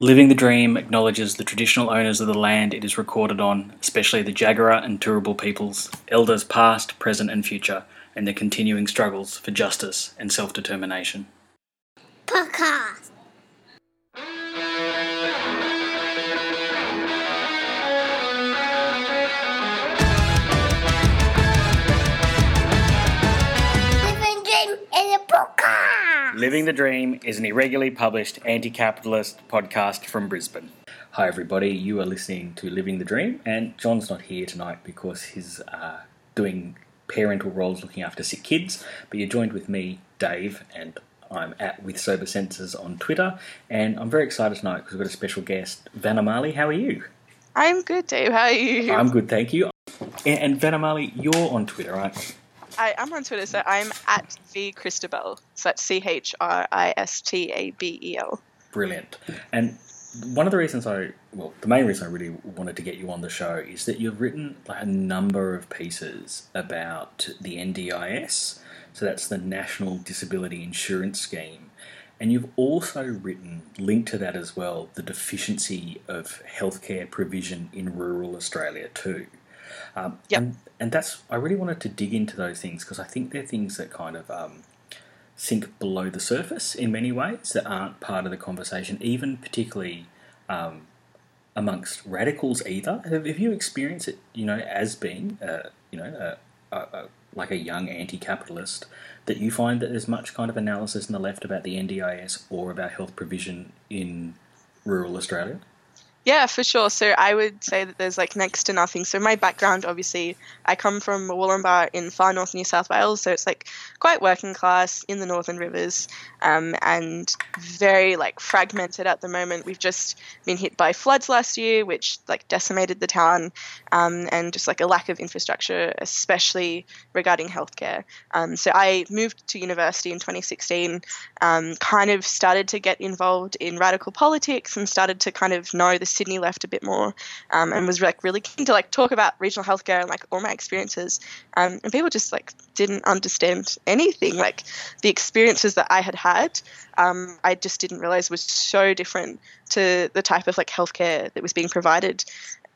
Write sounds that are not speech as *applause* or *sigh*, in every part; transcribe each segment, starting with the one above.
Living the Dream acknowledges the traditional owners of the land it is recorded on, especially the Jagera and Turrbal peoples, elders past, present, and future, and their continuing struggles for justice and self determination. Podcast. Living the Dream is an irregularly published anti capitalist podcast from Brisbane. Hi, everybody. You are listening to Living the Dream, and John's not here tonight because he's uh, doing parental roles looking after sick kids. But you're joined with me, Dave, and I'm at With Sober Senses on Twitter. And I'm very excited tonight because we've got a special guest, Vanna Marley. How are you? I'm good, Dave. How are you? I'm good, thank you. And, and Vanna Marley, you're on Twitter, right? I, I'm on Twitter, so I'm at v Christabel. So that's C H R I S T A B E L. Brilliant. And one of the reasons I, well, the main reason I really wanted to get you on the show is that you've written like, a number of pieces about the NDIS. So that's the National Disability Insurance Scheme. And you've also written, linked to that as well, the deficiency of healthcare provision in rural Australia too. Um, Yep. and, and that's, I really wanted to dig into those things because I think they're things that kind of um, sink below the surface in many ways that aren't part of the conversation, even particularly um, amongst radicals either. Have, have you experienced it, you know, as being, uh, you know, a, a, a, like a young anti-capitalist, that you find that there's much kind of analysis in the left about the NDIS or about health provision in rural Australia? Yeah, for sure. So I would say that there's like next to nothing. So my background, obviously, I come from Murwillumbah in far north New South Wales, so it's like quite working class in the Northern Rivers, um, and very like fragmented at the moment. We've just been hit by floods last year, which like decimated the town, um, and just like a lack of infrastructure, especially regarding healthcare. Um, so I moved to university in 2016, um, kind of started to get involved in radical politics and started to kind of know the Sydney left a bit more, um, and was like really keen to like talk about regional healthcare and like all my experiences. Um, and people just like didn't understand anything. Like the experiences that I had had, um, I just didn't realize was so different to the type of like healthcare that was being provided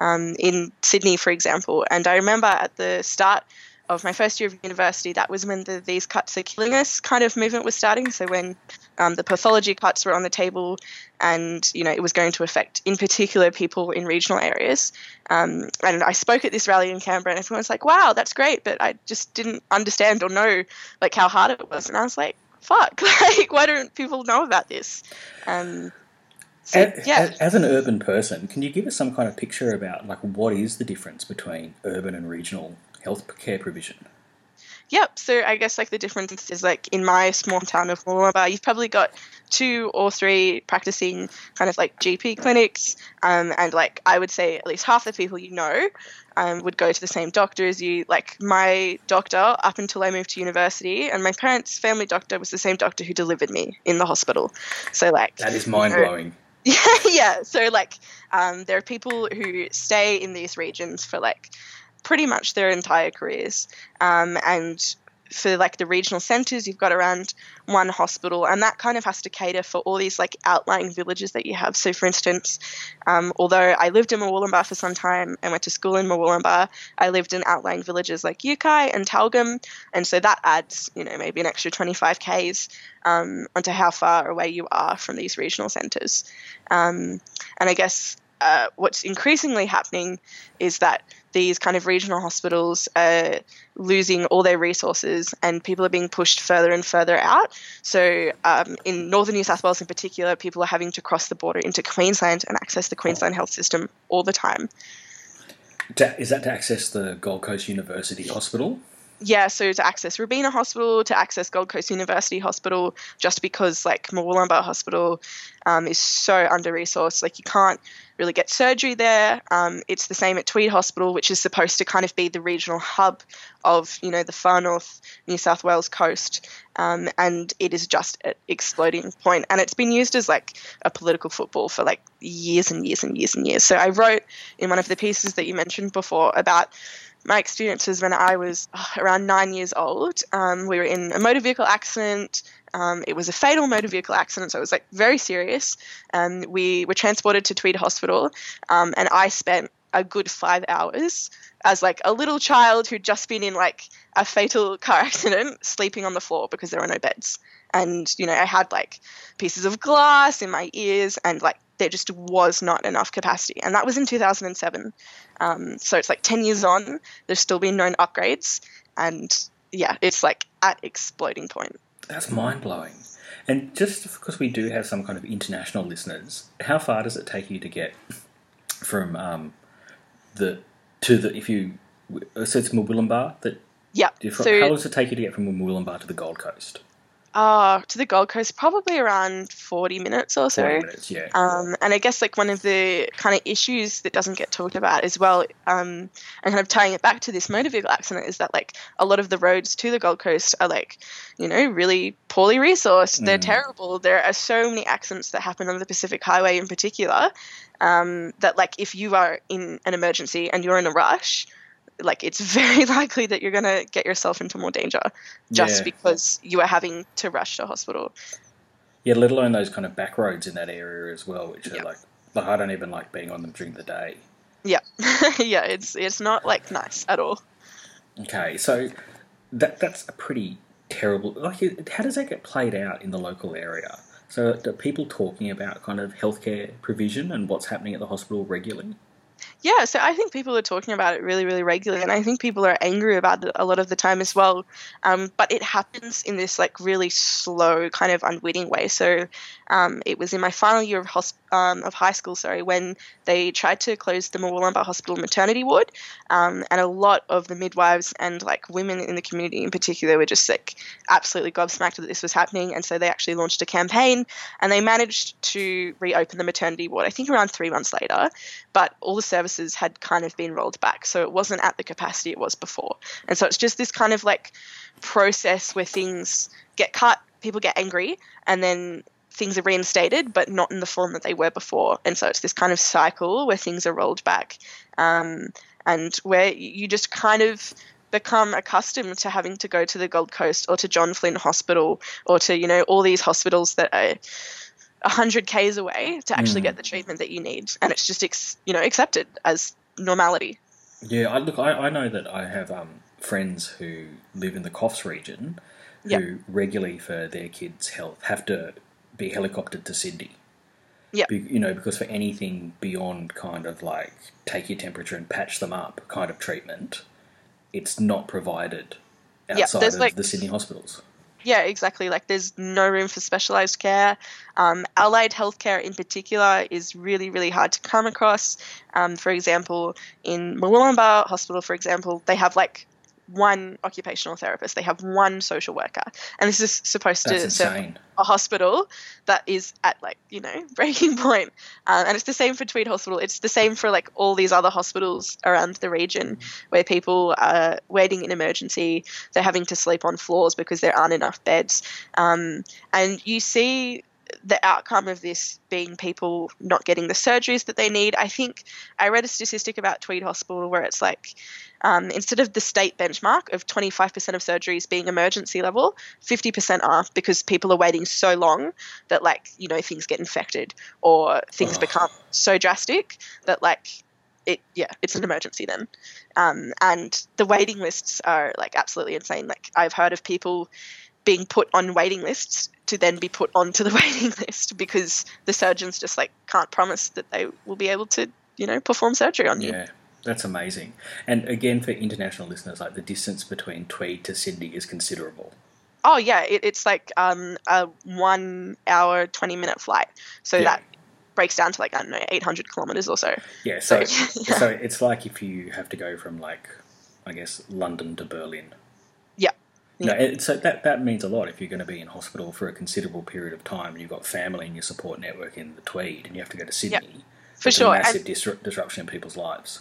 um, in Sydney, for example. And I remember at the start of my first year of university, that was when the These Cuts Are Killing Us kind of movement was starting. So when um, the pathology cuts were on the table and, you know, it was going to affect, in particular, people in regional areas. Um, and I spoke at this rally in Canberra and everyone was like, wow, that's great. But I just didn't understand or know, like, how hard it was. And I was like, fuck, *laughs* like, why don't people know about this? Um, so, As, yeah. as an urban person, can you give us some kind of picture about like what is the difference between urban and regional healthcare provision? Yep. So I guess like the difference is like in my small town of Murwillumbah, you've probably got two or three practicing kind of like GP clinics, um, and like I would say at least half the people you know um, would go to the same doctor as you. Like my doctor, up until I moved to university, and my parents' family doctor was the same doctor who delivered me in the hospital. So like That is mind blowing. *laughs* yeah, yeah. So like, um, there are people who stay in these regions for like pretty much their entire careers, um, and for like the regional centres, you've got around one hospital, and that kind of has to cater for all these like outlying villages that you have. So, for instance, um, although I lived in Murwillumbah for some time and went to school in Murwillumbah, I lived in outlying villages like Uki and Tyalgum, and so that adds, you know, maybe an extra 25 k's um, onto how far away you are from these regional centres. Um, and I guess uh, what's increasingly happening is that these kind of regional hospitals are losing all their resources and people are being pushed further and further out. So, um, in northern New South Wales in particular, people are having to cross the border into Queensland and access the Queensland health system all the time. Is that to access the Gold Coast University Hospital? Yeah, so to access Robina Hospital, to access Gold Coast University Hospital, just because like Murwillumbah Hospital um, is so under resourced, like you can't really get surgery there. Um, it's the same at Tweed Hospital, which is supposed to kind of be the regional hub of you know the far north New South Wales coast, um, and it is just at exploding point. And it's been used as like a political football for like years and years and years and years. So I wrote in one of the pieces that you mentioned before about my experiences when I was uh, around nine years old. Um, we were in a motor vehicle accident. Um, it was a fatal motor vehicle accident, so it was like very serious. Um, we were transported to Tweed Hospital, um, and I spent a good five hours as like a little child who'd just been in like a fatal car *laughs* accident, sleeping on the floor because there were no beds. And you know, I had like pieces of glass in my ears, and like there just was not enough capacity. And that was in 2007. Um, so it's like 10 years on, there's still been no upgrades, and yeah, it's like at exploding point. That's mind blowing. And just because we do have some kind of international listeners, how far does it take you to get *laughs* from um, the to the if you uh, so it's Murwillumbah that Yeah. So how So does it take you to get from Murwillumbah to the Gold Coast? Uh, to the Gold Coast, probably around 40 minutes or so. Minutes, yeah. Um, and I guess like one of the kind of issues that doesn't get talked about as well, um, and kind of tying it back to this motor vehicle accident, is that like a lot of the roads to the Gold Coast are like, you know, really poorly resourced. They're Mm. terrible. There are so many accidents that happen on the Pacific Highway in particular um, that like if you are in an emergency and you're in a rush. Like it's *laughs* very likely that you're gonna get yourself into more danger just Yeah. because you are having to rush to hospital. Yeah, let alone those kind of back roads in that area as well, which are like, like I don't even like being on them during the day. Yeah, *laughs* yeah, it's it's not like nice at all. Okay, so that that's a pretty terrible. Like, how does that get played out in the local area? So, are people talking about kind of healthcare provision and what's happening at the hospital regularly? Yeah, so I think people are talking about it really, really regularly, and I think people are angry about it a lot of the time as well. Um, but it happens in this like really slow, kind of unwitting way. So um, it was in my final year of hosp- um, of high school, sorry, when they tried to close the Murwillumbah Hospital maternity ward, um, and a lot of the midwives and like women in the community in particular were just like absolutely gobsmacked that this was happening, and so they actually launched a campaign, and they managed to reopen the maternity ward. I think around three months later, but all the services had kind of been rolled back. So it wasn't at the capacity it was before. And so it's just this kind of like process where things get cut, people get angry, and then things are reinstated, but not in the form that they were before. And so it's this kind of cycle where things are rolled back um, and where you just kind of become accustomed to having to go to the Gold Coast or to John Flynn Hospital or to, you know, all these hospitals that are 100 k's away to actually Mm. get the treatment that you need and it's just ex- you know accepted as normality Yeah, I look. I, I know that I have um, friends who live in the Coffs region who Yep. regularly, for their kids' health, have to be helicoptered to Sydney. Yep. Be, you know, because for anything beyond kind of like take your temperature and patch them up kind of treatment, it's not provided outside there's, of like- the Sydney hospitals. Yeah exactly. Like there's no room for specialized care. Um, allied healthcare in particular is really really hard to come across. Um, for example in Murwillumbah hospital for example they have like one occupational therapist. They have one social worker. And this is supposed That's to serve insane. a hospital that is at like you know *laughs* breaking point. Um, and it's the same for tweed hospital. It's the same for like all these other hospitals around the region where people are waiting in emergency. They're having to sleep on floors because there aren't enough beds. Um, and you see the outcome of this being people not getting the surgeries that they need i think i read a statistic about tweed hospital where it's like um, instead of the state benchmark of 25% of surgeries being emergency level, 50% are because people are waiting so long that, like, you know, things get infected or things Ugh. become so drastic that, like, it, yeah, it's an emergency then. Um, and the waiting lists are, like, absolutely insane. Like, I've heard of people being put on waiting lists to then be put onto the *laughs* waiting list because the surgeons just, like, can't promise that they will be able to, you know, perform surgery on you. Yeah, that's amazing. And again, for international listeners, like the distance between Tweed to Sydney is considerable. Oh yeah, it, it's like um, a one hour twenty minute flight. So Yeah. that breaks down to like I don't know eight hundred kilometers or so. Yeah, so So- *laughs* so it's like if you have to go from like I guess London to Berlin. Yeah. No, so that that means a lot if you're going to be in hospital for a considerable period of time. and You've got family and your support network in the Tweed, and you have to go to Sydney. For It's sure, a and- massive disru- disruption in people's lives.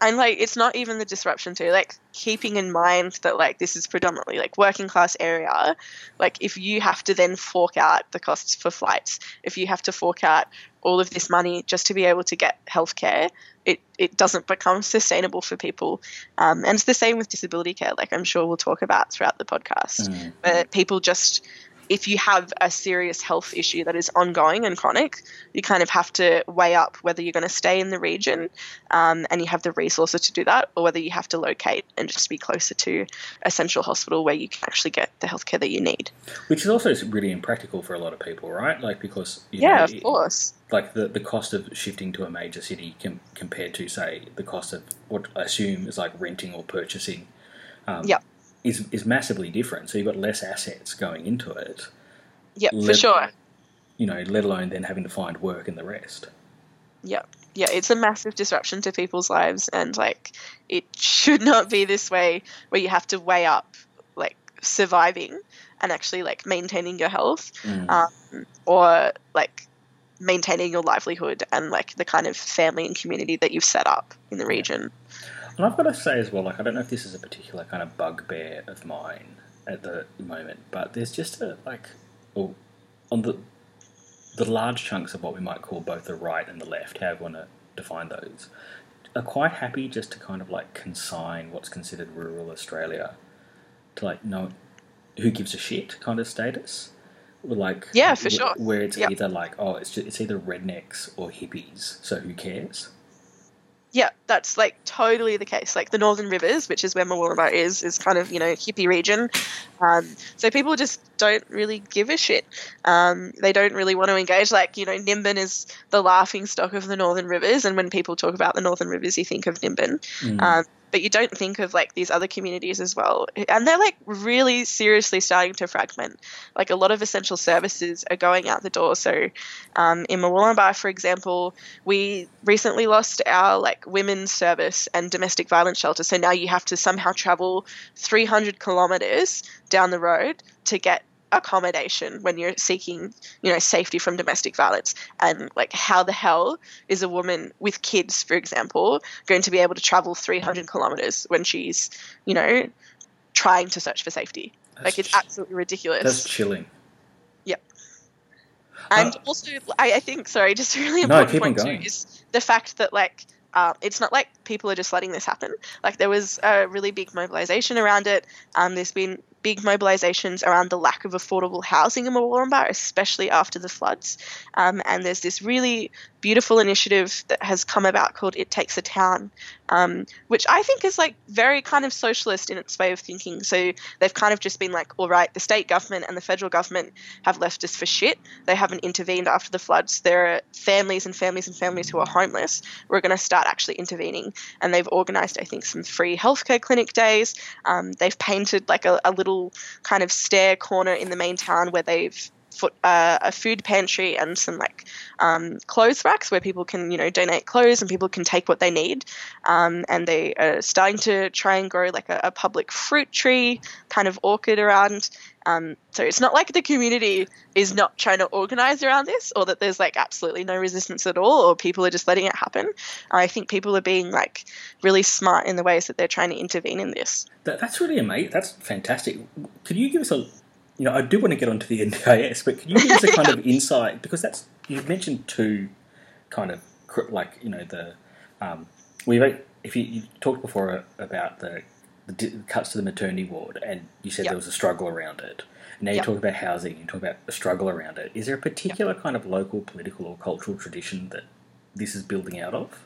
And like it's not even the disruption too like keeping in mind that like this is predominantly like working class area like if you have to then fork out the costs for flights if you have to fork out all of this money just to be able to get healthcare it, it doesn't become sustainable for people um, and it's the same with disability care like i'm sure we'll talk about throughout the podcast Mm. where people just if you have a serious health issue that is ongoing and chronic, you kind of have to weigh up whether you're going to stay in the region um, and you have the resources to do that, or whether you have to locate and just be closer to a central hospital where you can actually get the healthcare that you need. Which is also really impractical for a lot of people, right? Like because you Yeah, know, of course. like the, the cost of shifting to a major city com- compared to say the cost of what I assume is like renting or purchasing um, Yep. Is, is massively different. So you've got less assets going into it, Yeah, for sure. you know, let alone then having to find work and the rest. Yeah. Yeah, it's a massive disruption to people's lives and like it should not be this way where you have to weigh up like surviving and actually like maintaining your health Mm. um, or like maintaining your livelihood and like the kind of family and community that you've set up in the region. And I've got to say as well, like I don't know if this is a particular kind of bugbear of mine at the moment, but there's just a like, well, on the the large chunks of what we might call both the right and the left, however you want to define those, are quite happy just to kind of like consign what's considered rural Australia to like no, who gives a shit kind of status. Like Yeah, for wh- sure. Where it's Yep. either like oh, it's just, it's either rednecks or hippies, so who cares? That's like totally the case. Like the Northern Rivers, which is where Murwillumbah is, is kind of, you know, hippie region. Um, so people just don't really give a shit. Um, they don't really want to engage. Like, you know, Nimbin is the laughing stock of the Northern Rivers. And when people talk about the Northern Rivers, you think of Nimbin. Mm. Um, but you don't think of like these other communities as well. And they're like really seriously starting to fragment. Like a lot of essential services are going out the door. So um, in Murwillumbah, for example, we recently lost our like women's service and domestic violence shelter. So now you have to somehow travel 300 kilometers down the road to get accommodation when you're seeking, you know, safety from domestic violence. And like, how the hell is a woman with kids, for example, going to be able to travel 300 kilometers when she's, you know, trying to search for safety? like, it's absolutely ridiculous. that's chilling. Yep and Uh, also, I, I think, sorry, just a really No, important on point too is the fact that like uh, it's not like people are just letting this happen. Like there was a really big mobilization around it. Um, there's been big mobilizations around the lack of affordable housing in Murwillumbah, especially after the floods. Um, and there's this really beautiful initiative that has come about called It Takes a Town, um, which I think is like very kind of socialist in its way of thinking. So they've kind of just been like, all right, the state government and the federal government have left us for shit. They haven't intervened after the floods. There are families and families and families who are homeless. We're going to start actually intervening. And they've organized, I think, some free healthcare clinic days. Um, they've painted like a, a little kind of stair corner in the main town where they've put uh, a food pantry and some like um, clothes racks where people can you know donate clothes and people can take what they need um, and they are starting to try and grow like a, a public fruit tree kind of orchid around um, so it's not like the community is not trying to organize around this or that there's like absolutely no resistance at all or people are just letting it happen i think people are being like really smart in the ways that they're trying to intervene in this That, that's really amazing. That's fantastic. Could you give us a, you know, I do want to get onto the *laughs* NDIS, but can you give us a kind of *laughs* insight because that's you've mentioned two kind of like you know the um, we if you, you talked before about the, the cuts to the maternity ward and you said Yep. there was a struggle around it. Now you Yep. talk about housing, you talk about a struggle around it. Is there a particular kind of local political or cultural tradition that this is building out of?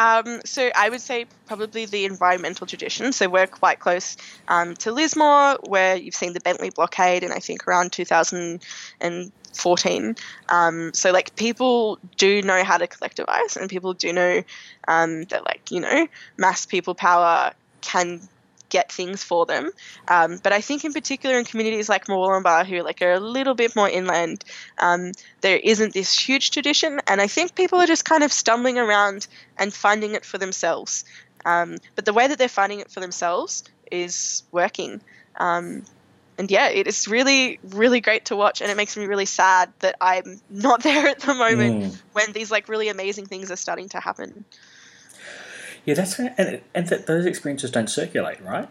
Um, so I would say probably the environmental tradition. So we're quite close um, to Lismore, where you've seen the Bentley blockade, and I think around 2014. Um, so like people do know how to collectivize, and people do know um, that like you know mass people power can get things for them. Um, but I think in particular in communities like Murwillumbah, who like are a little bit more inland, um, there isn't this huge tradition, and I think people are just kind of stumbling around and finding it for themselves. Um, but the way that they're finding it for themselves is working. Um, and yeah, it is really, really great to watch, and it makes me really sad that I'm not *laughs* there at the moment Mm. when these like really amazing things are starting to happen. Yeah, that's and, and that those experiences don't circulate, right?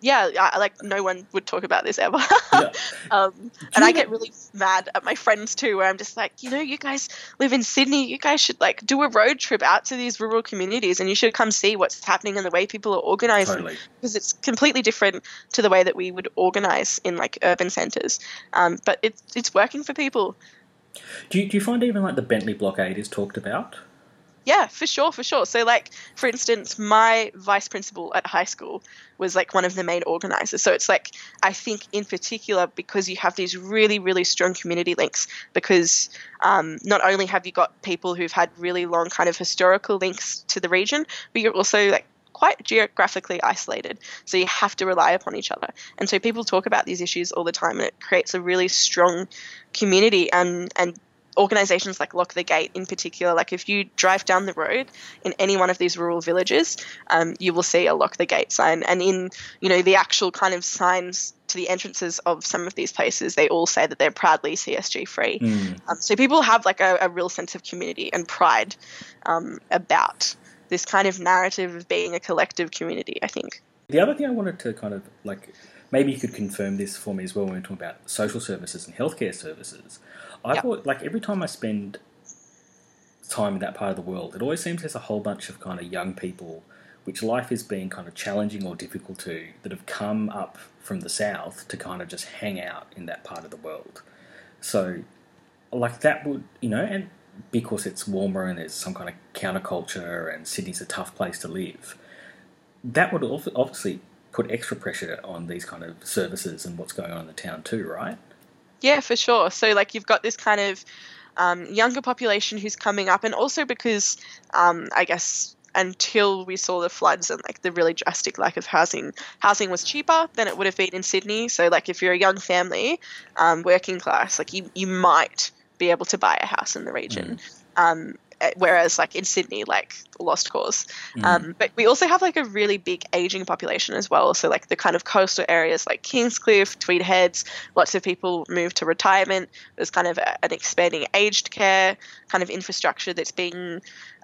yeah, I, like no one would talk about this ever. Yeah. *laughs* um, and I you get really mad at my friends too, where I'm just like, you know, you guys live in Sydney, you guys should like do a road trip out to these rural communities, and you should come see what's happening and the way people are organizing Totally. because it's completely different to the way that we would organize in like urban centers. Um, but it's it's working for people. Do you, do you find even like the Bentley blockade is talked about? Yeah, for sure, for sure. So, like, for instance, my vice principal at high school was like one of the main organizers. So, it's like, I think in particular, because you have these really, really strong community links, because um, not only have you got people who've had really long kind of historical links to the region, but you're also like quite geographically isolated. So, you have to rely upon each other. And so, people talk about these issues all the time, and it creates a really strong community and, and organizations like Lock the Gate in particular, like if you drive down the road in any one of these rural villages, um, you will see a Lock the Gate sign. And in, you know, the actual kind of signs to the entrances of some of these places, they all say that they're proudly CSG free. Mm. Um, so people have like a, a real sense of community and pride um, about this kind of narrative of being a collective community, I think. The other thing I wanted to kind of like, maybe you could confirm this for me as well when we're talking about social services and healthcare services. I thought, like, every time I spend time in that part of the world, it always seems there's a whole bunch of kind of young people which life is being kind of challenging or difficult to that have come up from the south to kind of just hang out in that part of the world. So, like, that would, you know, and because it's warmer and there's some kind of counterculture and Sydney's a tough place to live that would obviously put extra pressure on these kind of services and what's going on in the town too, right? Yeah, for sure. So like you've got this kind of um, younger population who's coming up, and also because um, I guess until we saw the floods and like the really drastic lack of housing, housing was cheaper than it would have been in Sydney. So like if you're a young family, um, working class, like you you might be able to buy a house in the region. Um, eh, Whereas, like in Sydney, like lost cause. Um, but we also have like a really big aging population as well. So like the kind of coastal areas like Kingscliff, Tweed Heads, lots of people move to retirement. There's kind of a, an expanding aged care kind of infrastructure that's being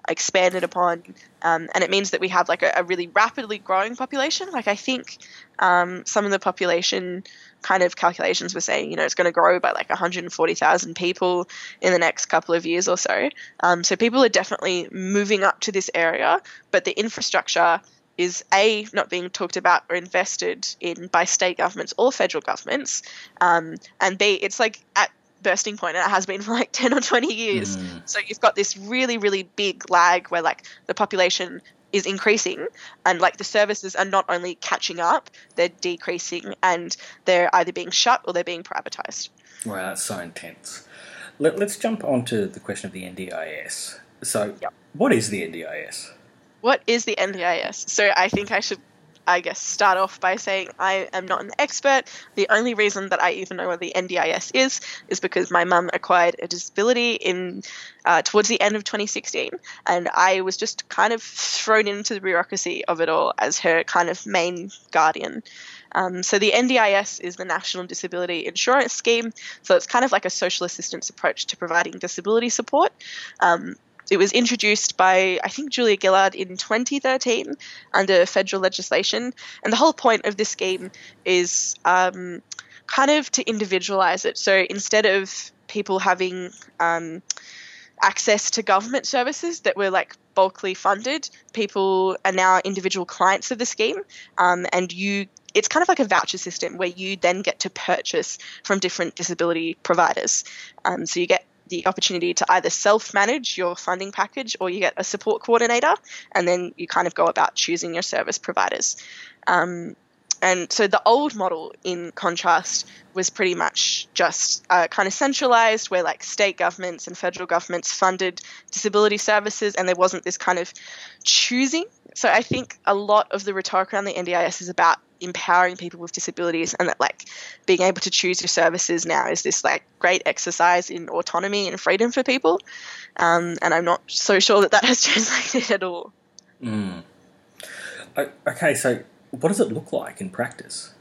expanded upon, um, and it means that we have like a, a really rapidly growing population. Like I think um, some of the population kind of calculations were saying, you know, it's going to grow by like 140,000 people in the next couple of years or so. Um, so people are definitely moving up to this area, but the infrastructure is a not being talked about or invested in by state governments or federal governments, um, and b it's like at bursting point and it has been *laughs* for like 10 or 20 years Mm. so you've got this really really big lag where like the population is increasing and like the services are not only catching up they're decreasing and they're either being shut or they're being privatized Wow, that's so intense. Let, let's jump on to the question of the NDIS. So, Yep. what is the NDIS? what is the ndis so i think i should I guess start off by saying I am not an expert. The only reason that I even know what the NDIS is is because my mum acquired a disability in uh, towards the end of 2016, and I was just kind of thrown into the bureaucracy of it all as her kind of main guardian. Um, so the NDIS is the National Disability Insurance Scheme. So it's kind of like a social assistance approach to providing disability support. Um, it was introduced by, I think, Julia Gillard in 2013 under federal legislation. And the whole point of this scheme is um, kind of to individualize it. So instead of people having um, access to government services that were like bulkly funded, people are now individual clients of the scheme. Um, and you it's kind of like a voucher system where you then get to purchase from different disability providers. Um, so you get the opportunity to either self manage your funding package or you get a support coordinator, and then you kind of go about choosing your service providers. Um, and so the old model, in contrast, was pretty much just uh, kind of centralized, where like state governments and federal governments funded disability services, and there wasn't this kind of choosing. So I think a lot of the rhetoric around the NDIS is about empowering people with disabilities, and that like being able to choose your services now is this like great exercise in autonomy and freedom for people. Um, and I'm not so sure that that has *laughs* translated at all. Mm. Okay, so what does it look like in practice?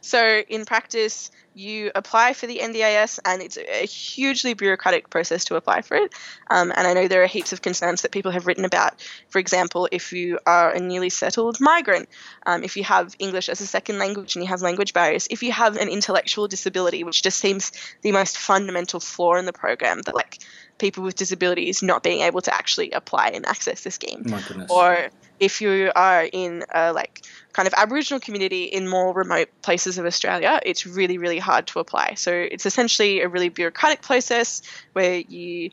So in practice, you apply for the NDIS, and it's a hugely bureaucratic process to apply for it. Um, and I know there are heaps of concerns that people have written about. For example, if you are a newly settled migrant, um, if you have English as a second language and you have language barriers, if you have an intellectual disability, which just seems the most fundamental flaw in the program, that like people with disabilities not being able to actually apply and access the scheme, My goodness. or if you are in a like kind of Aboriginal community in more remote places of Australia, it's really, really hard to apply. So it's essentially a really bureaucratic process where you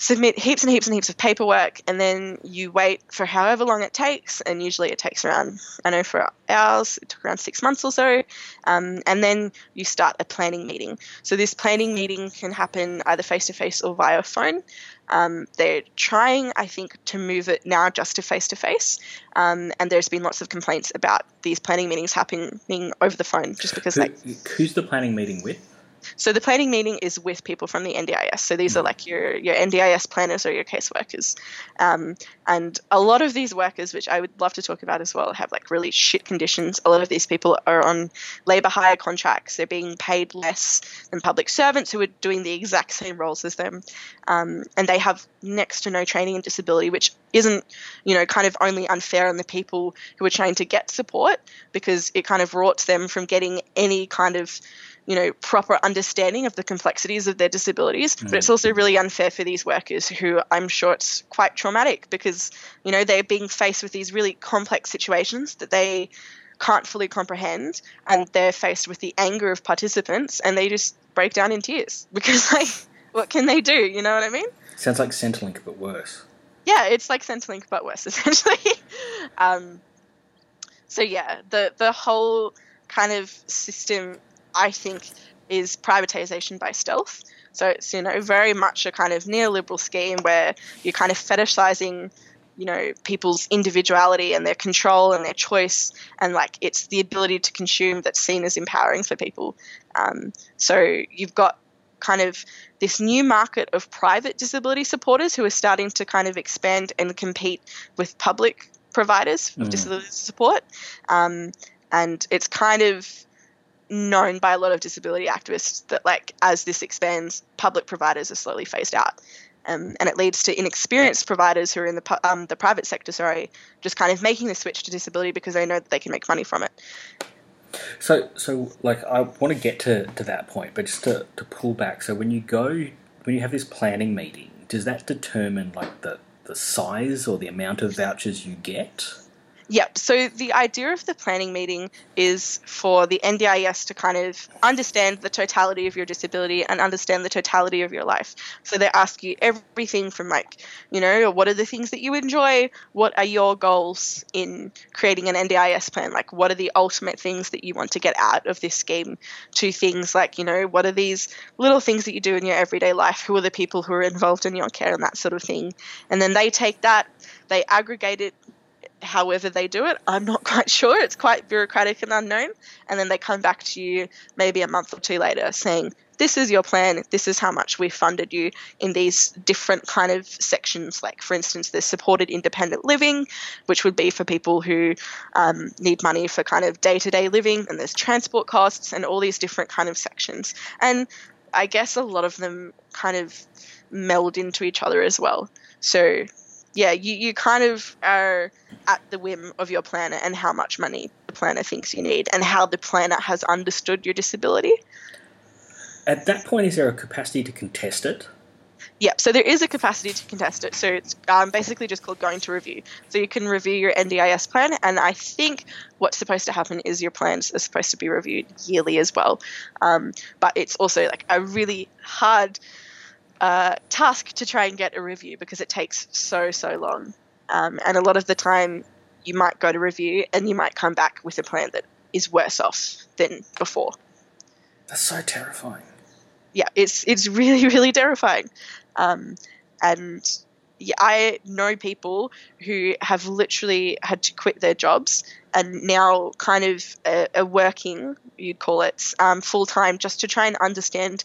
submit heaps and heaps and heaps of paperwork and then you wait for however long it takes and usually it takes around i know for ours it took around six months or so um, and then you start a planning meeting so this planning meeting can happen either face to face or via phone um, they're trying i think to move it now just to face to face and there's been lots of complaints about these planning meetings happening over the phone just because Who, like who's the planning meeting with? So the planning meeting is with people from the NDIS. So these are like your your NDIS planners or your caseworkers, um, and a lot of these workers, which I would love to talk about as well, have like really shit conditions. A lot of these people are on labour hire contracts. They're being paid less than public servants who are doing the exact same roles as them, um, and they have next to no training in disability, which isn't you know kind of only unfair on the people who are trying to get support because it kind of rorts them from getting any kind of you know, proper understanding of the complexities of their disabilities. But it's also really unfair for these workers who I'm sure it's quite traumatic because, you know, they're being faced with these really complex situations that they can't fully comprehend and they're faced with the anger of participants and they just break down in tears *laughs* because like what can they do you know what i mean Sounds like Centrelink, but worse. yeah it's like centrelink but worse *laughs* essentially um, so yeah the the whole kind of system i think is privatization by stealth. So it's you know very much a kind of neoliberal scheme where you're kind of fetishizing you know people's individuality and their control and their choice and like it's the ability to consume that's seen as empowering for people. Um, so you've got kind of this new market of private disability supporters who are starting to kind of expand and compete with public providers of Mm. disability support. Um, and it's kind of known by a lot of disability activists that like as this expands public providers are slowly phased out um, and it leads to inexperienced providers who are in the, um, the private sector sorry just kind of making the switch to disability because they know that they can make money from it So, so like, I want to get to, to that point, but just to, to pull back. So, when you go, when you have this planning meeting, does that determine like the the size or the amount of vouchers you get? Yep. So the idea of the planning meeting is for the NDIS to kind of understand the totality of your disability and understand the totality of your life. So they ask you everything from like, you know, what are the things that you enjoy? What are your goals in creating an NDIS plan? Like, what are the ultimate things that you want to get out of this scheme? To things like, you know, what are these little things that you do in your everyday life? Who are the people who are involved in your care and that sort of thing? And then they take that, they aggregate it however they do it. I'm not *laughs* quite sure. It's quite bureaucratic and unknown. And then they come back to you maybe a month or two later saying, this is your plan. This is how much we funded you in these different kind of sections. Like, for instance, there's supported independent living, which would be for people who um, need money for kind of day to day living, and there's transport costs and all these different kind of sections. And I guess a lot of them kind of meld into each other as well. So yeah, you, you kind of are at the whim of your planner and how much money the planner thinks you need and how the planner has understood your disability. At that point, is there a capacity to contest it? Yep, so there is a capacity to contest it. So it's um, basically just called going to review. So you can review your NDIS plan, and I think what's supposed to happen is your plans are supposed to be reviewed yearly as well. Um, but it's also like a really hard uh, task to try and get a review because it takes so, so long. Um, and a lot of the time, you might go to review and you might come back with a plan that is worse off than before. That's so terrifying. yeah, it's it's really *laughs* really terrifying, um, and yeah, I know people who have literally had to quit their jobs and now kind of are, are working, you'd call it, um, full time, just to try and understand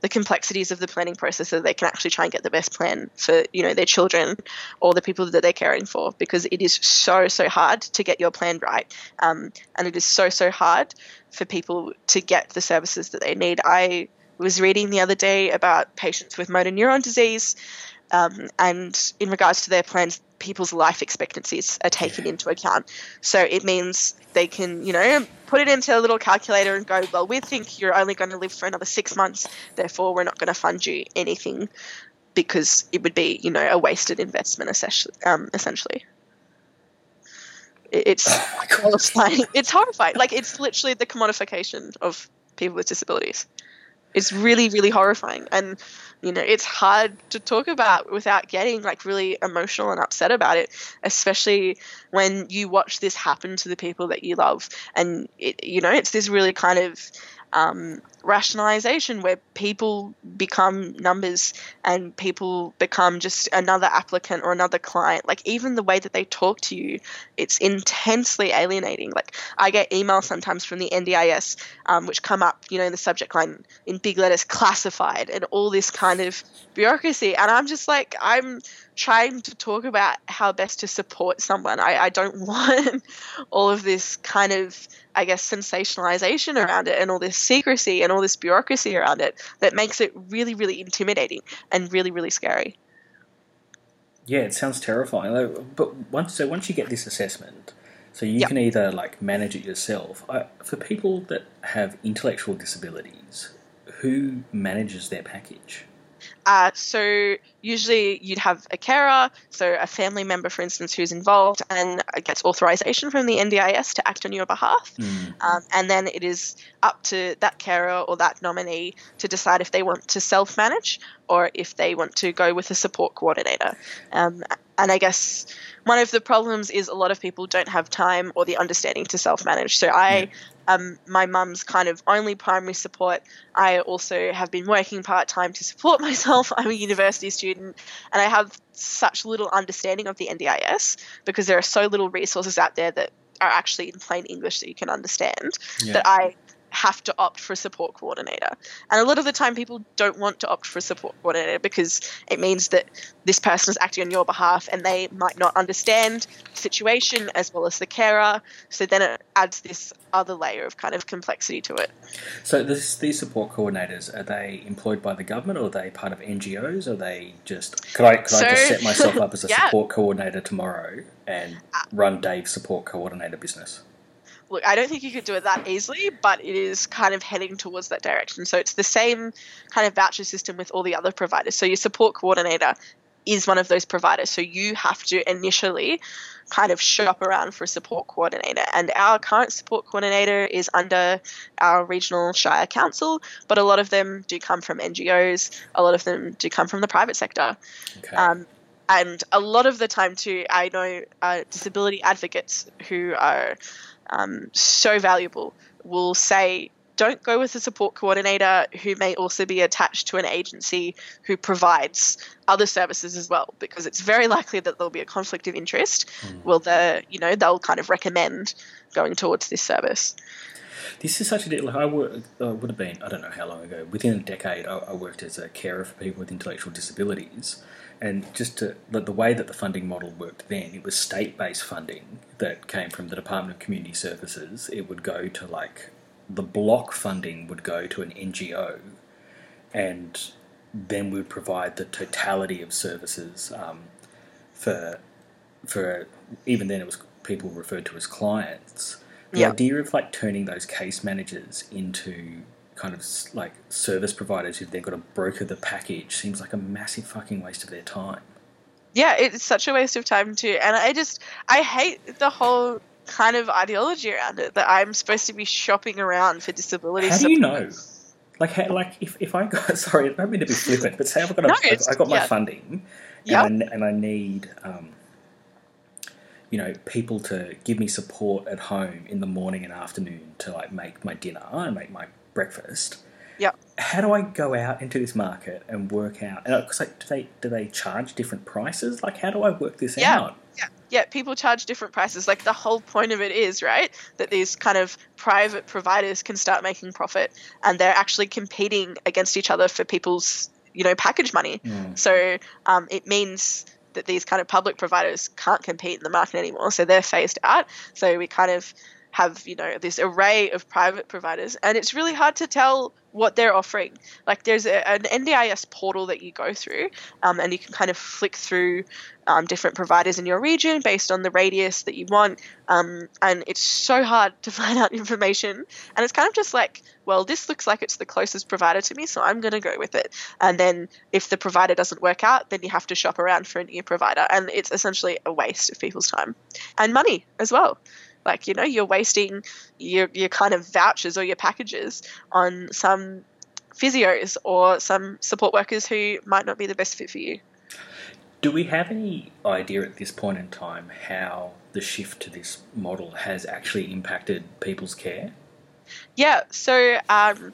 the complexities of the planning process so they can actually try and get the best plan for you know their children or the people that they're caring for because it is so so hard to get your plan right. Um, and it is so so hard for people to get the services that they need. I was reading the other day about patients with motor neuron disease um, and in regards to their plans, people's life expectancies are taken Yeah. into account. So it means they can, you know, put it into a little calculator and go, well, we think you're only going to live for another six months, therefore we're not going to fund you anything because it would be, you know, a wasted investment essentially. Um, essentially. It's *sighs* Oh horrifying. It's horrifying. Like it's literally the commodification of people with disabilities. It's really, really horrifying, and you know it's hard to talk about without getting like really emotional and upset about it, especially when you watch this happen to the people that you love, and it, you know it's this really kind of um, rationalization where people become numbers and people become just another applicant or another client. Like even the way that they talk to you, it's intensely alienating. Like I get emails sometimes from the NDIS, um, which come up, you know, in the subject line in big letters, classified, and all this kind of bureaucracy. And I'm just like, I'm trying to talk about how best to support someone. I, I don't *laughs* want all of this kind of, I guess, sensationalization around it and all this secrecy and all this bureaucracy around it that makes it really, really intimidating and really, really scary. Yeah, it sounds terrifying. But once so once you get this assessment, so you Yep. can either like manage it yourself. I, for people that have intellectual disabilities, who manages their package? Uh, so usually you'd have a carer, so a family member, for instance, who's involved and gets authorization from the NDIS to act on your behalf. Mm. Um, and then it is up to that carer or that nominee to decide if they want to self manage or if they want to go with a support coordinator. Um, and I guess one of the problems is a lot of people don't have time or the understanding to self manage. So I. Um, my mum's kind of only primary support. I also have been working part time to support *laughs* myself. I'm a university student and I have such little understanding of the NDIS because there are so little resources out there that are actually in plain English that you can understand Yeah. that I have to opt for a support coordinator. And a lot of the time, people don't want to opt for a support coordinator because it means that this person is acting on your behalf and they might not understand the situation as well as the carer. So then it adds this other layer of kind of complexity to it. So this, these support coordinators are they employed by the government or are they part of NGOs? Or are they just could I could I just set myself up as a *laughs* Yeah. support coordinator tomorrow and uh, run Dave's support coordinator business? Look, I don't think you could do it that easily, but it is kind of heading towards that direction. So it's the same kind of voucher system with all the other providers. So your support coordinator is one of those providers. So you have to initially kind of shop around for a support coordinator. And our current support coordinator is under our regional Shire Council, but a lot of them do come from NGOs, a lot of them do come from the private sector. Okay. Um, and a lot of the time, too, I know uh, disability advocates who are um, so valuable will say, don't go with a support coordinator who may also be attached to an agency who provides other services as well, because it's very likely that there'll be a conflict of interest. Will the, you know, they'll kind of recommend going towards this service. This is such a deal. Like I work, uh, would have been I don't know how long ago. Within a decade, I, I worked as a carer for people with intellectual disabilities, and just to, the, the way that the funding model worked then, it was state-based funding that came from the Department of Community Services. It would go to like the block funding would go to an NGO, and then we would provide the totality of services um, for for even then it was people referred to as clients. The Yeah. idea of like turning those case managers into kind of like service providers who've then got to broker the package seems like a massive fucking waste of their time. yeah it's such a waste of time too and i just i hate the whole kind of ideology around it that i'm supposed to be shopping around for disability How do you know? Like, how, like if, if I got *laughs* sorry, I don't mean to be flippant, but say I've got a, No, I- it's- I got my yeah. funding, Yep. and, I, and I need um, you know people to give me support at home in the morning and afternoon to like make my dinner and make my breakfast. Yeah. how do I go out into this market and work out? Because like, do they do they charge different prices? Like, how do I work this Yeah. out? Yeah. Yeah, people charge different prices. Like the whole point of it is, right, that these kind of private providers can start making profit and they're actually competing against each other for people's, you know, package money. Mm. So um, it means that these kind of public providers can't compete in the market anymore. So they're phased out. So we kind of have, you know, this array of private providers and it's really hard to tell what they're offering. Like there's a, an NDIS portal that you go through um, and you can kind of flick through um, different providers in your region based on the radius that you want. Um, and it's so hard to *laughs* find out information. And it's kind of just like, well, this looks like it's the closest provider to me, so I'm going to go with it. And then if the provider doesn't work out, then you have to shop around for a new provider. And it's essentially a waste of people's time and money as well. Like, you know, you're wasting your, your kind of vouchers or your packages on some physios or some support workers who might not be the best fit for you. Do we have any idea at this point in time how the shift to this model has actually impacted people's care? Yeah, so um,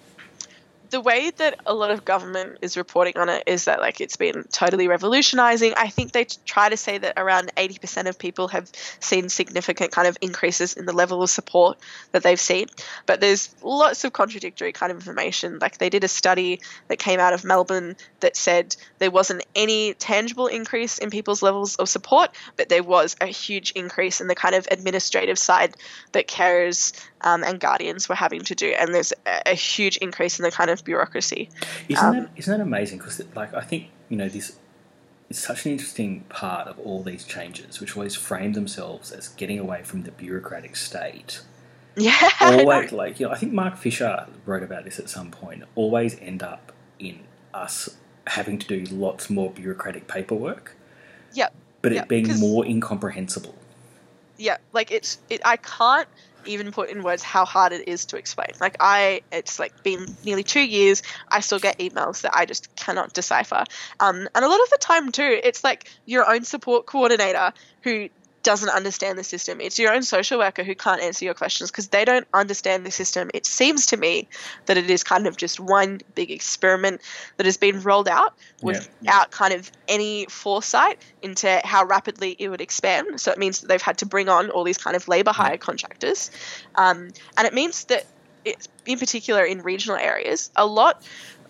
the way that a lot of government is reporting on it is that like it's been totally revolutionizing. I think they try to say that around 80% of people have seen significant kind of increases in the level of support that they've seen. But there's lots of contradictory kind of information. Like they did a study that came out of Melbourne that said there wasn't any tangible increase in people's levels of support, but there was a huge increase in the kind of administrative side that carers um, and guardians were having to do. And there's a, a huge increase in the kind of bureaucracy. Isn't Um, that isn't that amazing? Because like I think you know this is such an interesting part of all these changes, which always frame themselves as getting away from the bureaucratic state. *laughs* Yeah. Always like you know, I think Mark Fisher wrote about this at some point. Always end up in us having to do lots more bureaucratic paperwork. Yep. But Yeah, it being more incomprehensible. yeah like it's it i can't even put in words how hard it is to explain. Like i it's like been nearly two years. I still get emails that i just cannot decipher. Um, and a lot of the time too it's like your own support coordinator who doesn't understand the system it's your own social worker who can't answer your questions because they don't understand the system it seems to me that it is kind of just one big experiment that has been rolled out without kind of any foresight into how rapidly it would expand. So it means that they've had to bring on all these kind of labor hire contractors. Um, and it means that, it, in particular in regional areas, a lot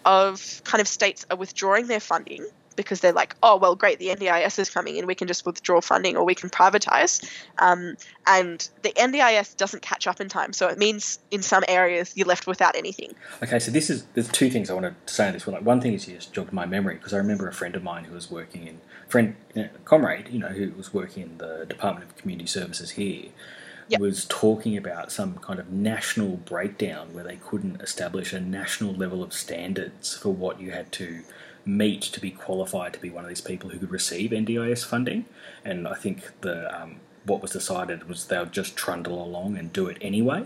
of kind of states are withdrawing their funding because they're like, oh, well, great, the NDIS is coming in, we can just withdraw funding or we can privatize. Um, and the NDIS doesn't catch up in time. So it means in some areas you're left without anything. Okay, so this is there's two things I want to say on this. Well, like one thing is you just jogged my memory because I remember a friend of mine who was working in friend you know, comrade, you know, who was working in the Department of Community Services here, Yep. was talking about some kind of national breakdown where they couldn't establish a national level of standards for what you had to meet to be qualified to be one of these people who could receive NDIS funding. And I think the um, what was decided was they'll just trundle along and do it anyway.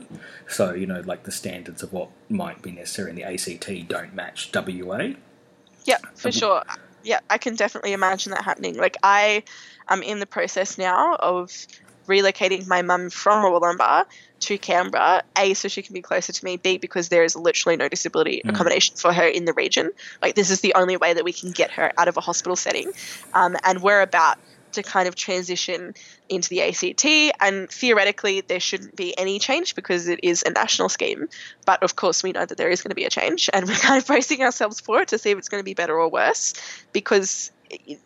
So you know, like the standards of what might be necessary in the ACT don't match WA. Yeah, for Um, sure. Yeah, I can definitely imagine that happening. Like I am in the process now of relocating my mum from Wollongbar to Canberra. A, so she can be closer to me. B, because there is literally no disability Mm. accommodation for her in the region. Like this is the only way that we can get her out of a hospital setting. Um, and we're about to kind of transition into the ACT. And theoretically, there shouldn't be any change because it is a national scheme. But of course, we know that there is going to be a change, and we're kind of bracing ourselves for it to see if it's going to be better or worse because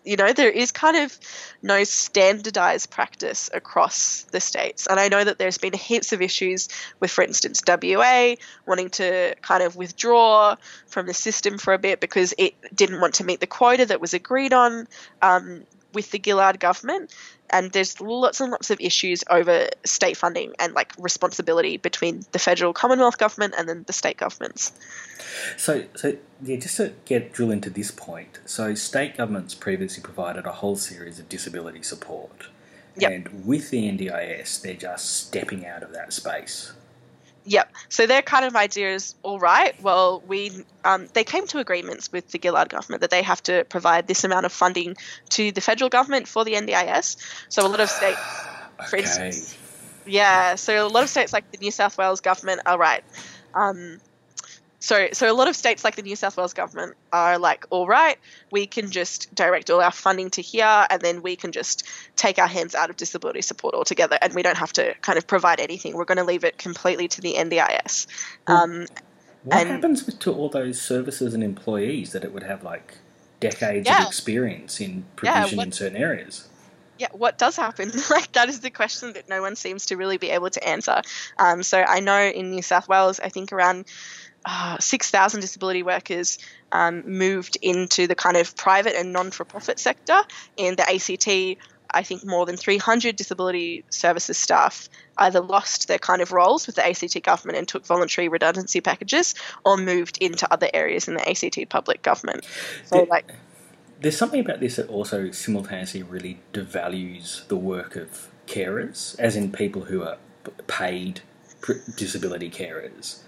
you know there is kind of no standardized practice across the states and i know that there's been heaps of issues with for instance wa wanting to kind of withdraw from the system for a bit because it didn't want to meet the quota that was agreed on um, with the Gillard government. And there's lots and lots of issues over state funding and like responsibility between the federal Commonwealth government and then the state governments. So, so yeah, just to get drill into this point. So, state governments previously provided a whole series of disability support, Yep. and with the NDIS, they're just stepping out of that space. Yep. So their kind of idea is all right. Well, we um, they came to agreements with the Gillard government that they have to provide this amount of funding to the federal government for the NDIS. So a lot of states, *sighs* for instance, yeah. So a lot of states like the New South Wales government are right. Um, so so a lot of states like the New South Wales government are like, all right, we can just direct all our funding to here, and then we can just take our hands out of disability support altogether, and we don't have to kind of provide anything. We're going to leave it completely to the NDIS. Um, What And- happens with, to all those services and employees that it would have like decades Yeah. of experience in Yeah, provision what- in certain areas? yeah, what does happen? *laughs* like that is the question that no one seems to really be able to answer. Um, so I know in New South Wales, I think around uh, six thousand disability workers um, moved into the kind of private and non-for-profit sector. In the ACT, I think more than three hundred disability services staff either lost their kind of roles with the ACT government and took voluntary redundancy packages, or moved into other areas in the ACT public government. So The- like. There's something about this that also simultaneously really devalues the work of carers, as in people who are paid disability carers,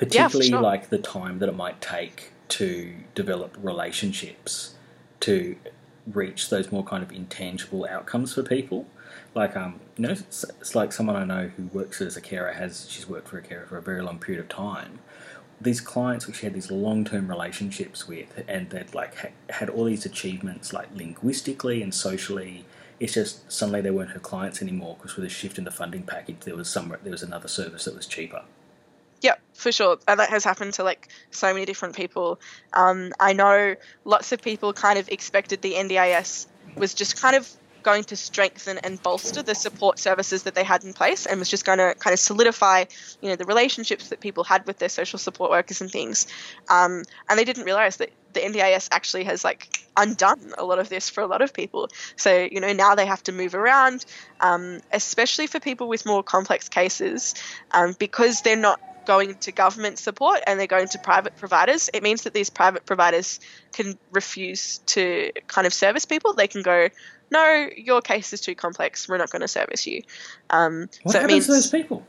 particularly sure. like the time that it might take to develop relationships to reach those more kind of intangible outcomes for people. Like, um, you know, it's, it's like someone I know who works as a carer has she's worked for a carer for a very long period of time these clients which she had these long-term relationships with and that like ha- had all these achievements like linguistically and socially it's just suddenly they weren't her clients anymore because with a shift in the funding package there was some there was another service that was cheaper Yeah, for sure. And that has happened to like so many different people. Um, I know lots of people kind of expected the NDIS was just kind of going to strengthen and bolster the support services that they had in place and was just going to kind of solidify, you know, the relationships that people had with their social support workers and things. Um, and they didn't realize that the NDIS actually has like undone a lot of this for a lot of people. So, you know, now they have to move around, um, especially for people with more complex cases, um, because they're not going to government support and they're going to private providers, it means that these private providers can refuse to kind of service people. They can go, no, your case is too complex. We're not going to service you. Um, what so happens means to those people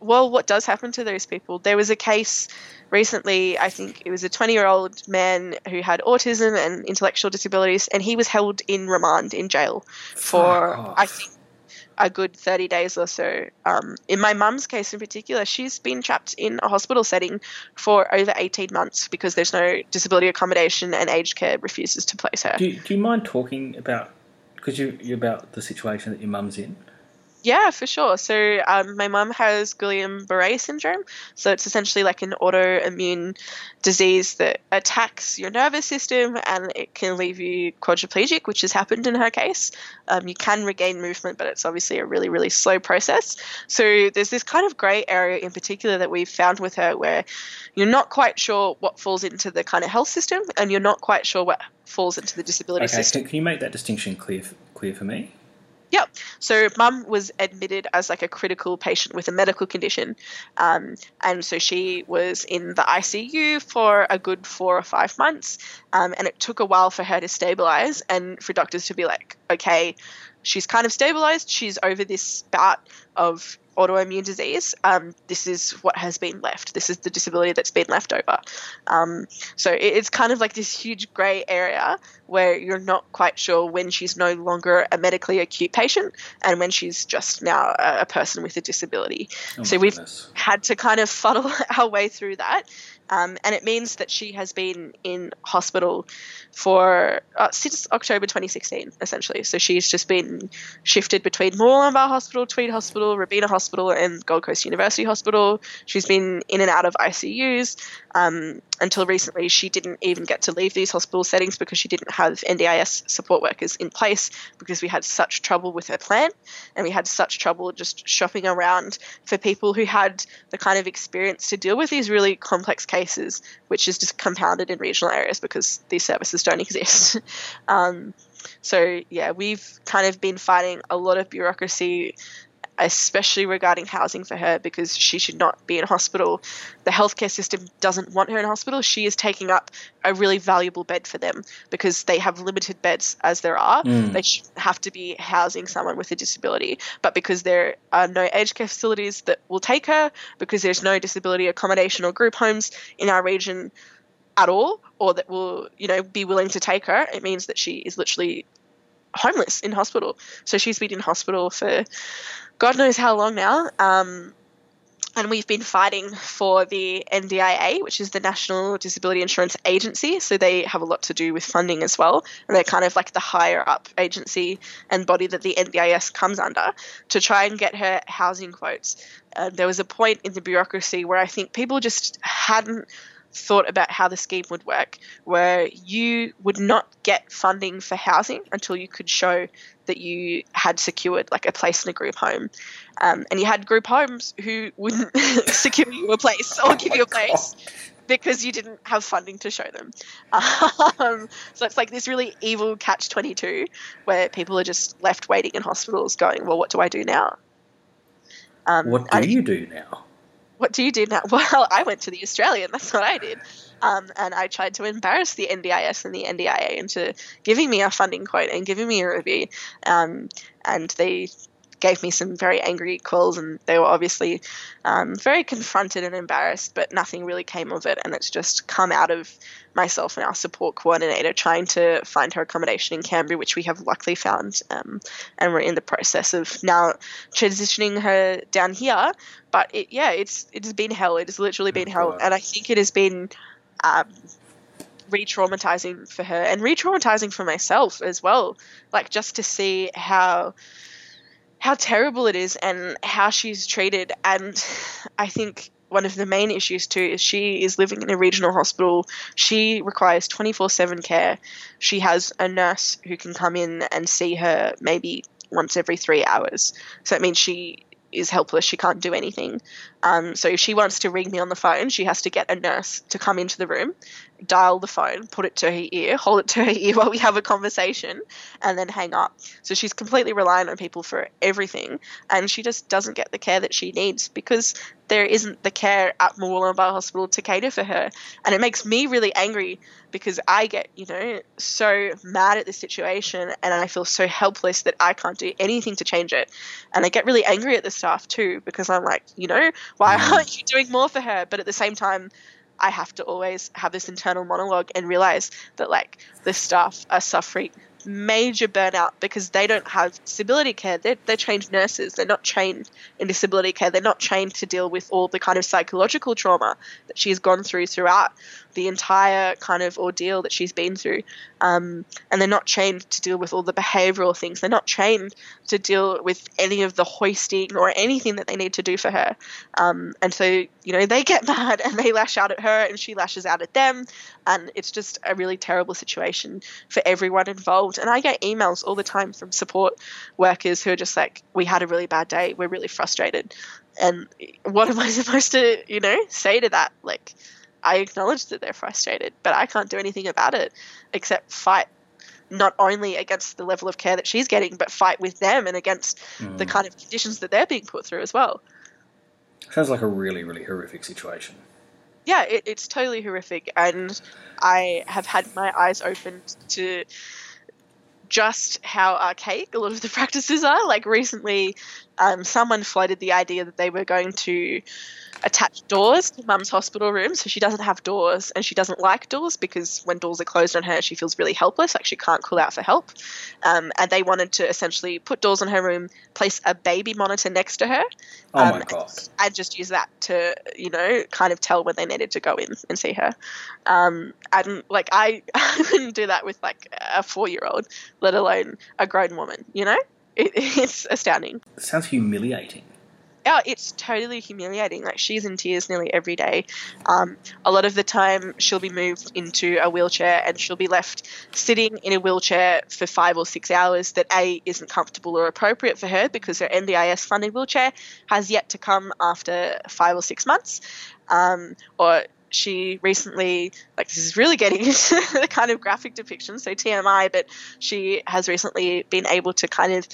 well, what does happen to those people? There was a case recently, I think it was a 20 year old man who had autism and intellectual disabilities, and he was held in remand in jail for, Fuck I think, a good 30 days or so. Um, in my mum's case in particular, she's been trapped in a hospital setting for over 18 months because there's no disability accommodation and aged care refuses to place her. do do you mind talking about because you about the situation that your mum's in Yeah, for sure. So um, my mum has Guillain-Barré syndrome. So it's essentially like an autoimmune disease that attacks your nervous system and it can leave you quadriplegic, which has happened in her case. Um, you can regain movement, but it's obviously a really, really slow process. So there's this kind of grey area in particular that we've found with her where you're not quite sure what falls into the kind of health system and you're not quite sure what falls into the disability okay system. can, can you make that distinction clear clear for me Yep. So mum was admitted as like a critical patient with a medical condition, um, and so she was in the ICU for a good four or five months, um, and it took a while for her to stabilize and for doctors to be like, okay, she's kind of stabilized. She's over this bout of autoimmune disease. Um, this is what has been left. This is the disability that's been left over. Um, so it, it's kind of like this huge grey area where you're not quite sure when she's no longer a medically acute patient and when she's just now a, a person with a disability. oh So we've- goodness. Had to kind of *laughs* fuddle our way through that. Um, and it means that she has been in hospital for uh, since October 2016, essentially. So she's just been shifted between Murwillumbah Hospital, Tweed Hospital, Robina Hospital, and Gold Coast University Hospital. She's been in and out of ICUs. Um, until recently, she didn't even get to leave these hospital settings because she didn't have NDIS support workers in place because we had such trouble with her plan and we had such trouble just shopping around for people who had the kind of experience to deal with these really complex cases, which is just compounded in regional areas because these services don't *laughs* exist. um, so, yeah, we've kind of been fighting a lot of bureaucracy especially regarding housing for her because she should not be in hospital. The healthcare system doesn't want her in hospital. She is taking up a really valuable bed for them because they have limited beds as there are. Mm. They should have to be housing someone with a disability. But because there are no aged care facilities that will take her, because there's no disability accommodation or group homes in our region at all, or that will, you know, be willing to take her, it means that she is literally homeless in hospital. So she's been in hospital for God knows how long now. Um, and we've been fighting for the NDIA, which is the National Disability Insurance Agency. So they have a lot to do with funding as well. And they're kind of like the higher up agency and body that the NDIS comes under to try and get her housing quotes. Uh, there was a point in the bureaucracy where I think people just hadn't thought about how the scheme would work, where you would not get funding for housing until you could show that you had secured like a place in a group home. Um, and you had group homes who wouldn't *laughs* secure you a place or give you a place because you didn't have funding to show them. *laughs* Um, so it's like this really evil catch 22 where people are just left waiting in hospitals going, well, what do I do now? Um, What do you do now? what do you do now? *laughs* Well, I went to the Australian. That's what I did. Um, and I tried to embarrass the NDIS and the NDIA into giving me a funding quote and giving me a review. Um, and they gave me some very angry calls, and they were obviously um, very confronted and embarrassed, but nothing really came of it. And it's just come out of myself and our support coordinator trying to find her accommodation in Canberra, which we have luckily found. Um, and we're in the process of now transitioning her down here. But it, yeah, it's it has been hell. It has literally been hell, and I think it has been um, re-traumatizing for her and re-traumatizing for myself as well. Like just to see how how terrible it is and how she's treated. And I think one of the main issues too is she is living in a regional hospital. She requires 24 7 care. She has a nurse who can come in and see her maybe once every three hours. So that means she is helpless. She can't do anything. Um, so if she wants to ring me on the phone, she has to get a nurse to come into the room, dial the phone, put it to her ear, hold it to her *laughs* ear while we have a conversation, and then hang up. So she's completely reliant on people for everything, and she just doesn't get the care that she needs because there isn't the care at Murwillumbah Hospital to cater for her. And it makes me really angry because I get, you know, so mad at this situation and I feel so helpless that I can't do anything to change it. And I get really angry at the staff too because I'm like, you know, why mm. aren't you doing more for her? But at the same time, I have to always have this internal monologue and realize that like the staff are suffering major burnout because they don't have disability care. They're, they're trained nurses. They're not trained in disability care. They're not trained to deal with all the kind of psychological trauma that she's gone through throughout the entire kind of ordeal that she's been through. Um, and they're not trained to deal with all the behavioral things. They're not trained to deal with any of the hoisting or anything that they need to do for her. Um, and so, you know, they get *laughs* mad and they lash out at her and she lashes out at them. And it's just a really terrible situation for everyone involved. And I get emails all the time from support workers who are just like, we had a really bad day. We're really frustrated. And what am I *laughs* supposed to, you know, say to that? Like, I acknowledge that they're frustrated, but I can't do anything about it except fight not only against the level of care that she's getting, but fight with them and against the Mm. kind of conditions that they're being put through as well. Sounds like a really, really horrific situation. yeah, it, it's totally horrific, and I have had my eyes opened to just how archaic a lot of the *laughs* practices are. Like recently, um, someone floated the idea that they were going to attach doors to mum's hospital room so she doesn't have doors and she doesn't like doors because when doors are closed on her she feels really helpless like she can't call out for help um, and they wanted to essentially put doors on her room place a baby monitor next to her Oh Um, my god. and just use that to you know kind of tell when they needed to go in and see her um, and like I, *laughs* I couldn't do that with like a four year old let alone a grown woman you know it, *laughs* it's astounding It sounds humiliating. Yeah, it's totally humiliating. Like she's in tears nearly every day. Um, a lot of the time, she'll be moved into a wheelchair and she'll be left sitting in a wheelchair for five or six hours. That a isn't comfortable or appropriate for her because her NDIS funded wheelchair has yet to come after five or six months, um, or she recently like this is really getting *laughs* into the kind of graphic depiction so tmi but she has recently been able to kind of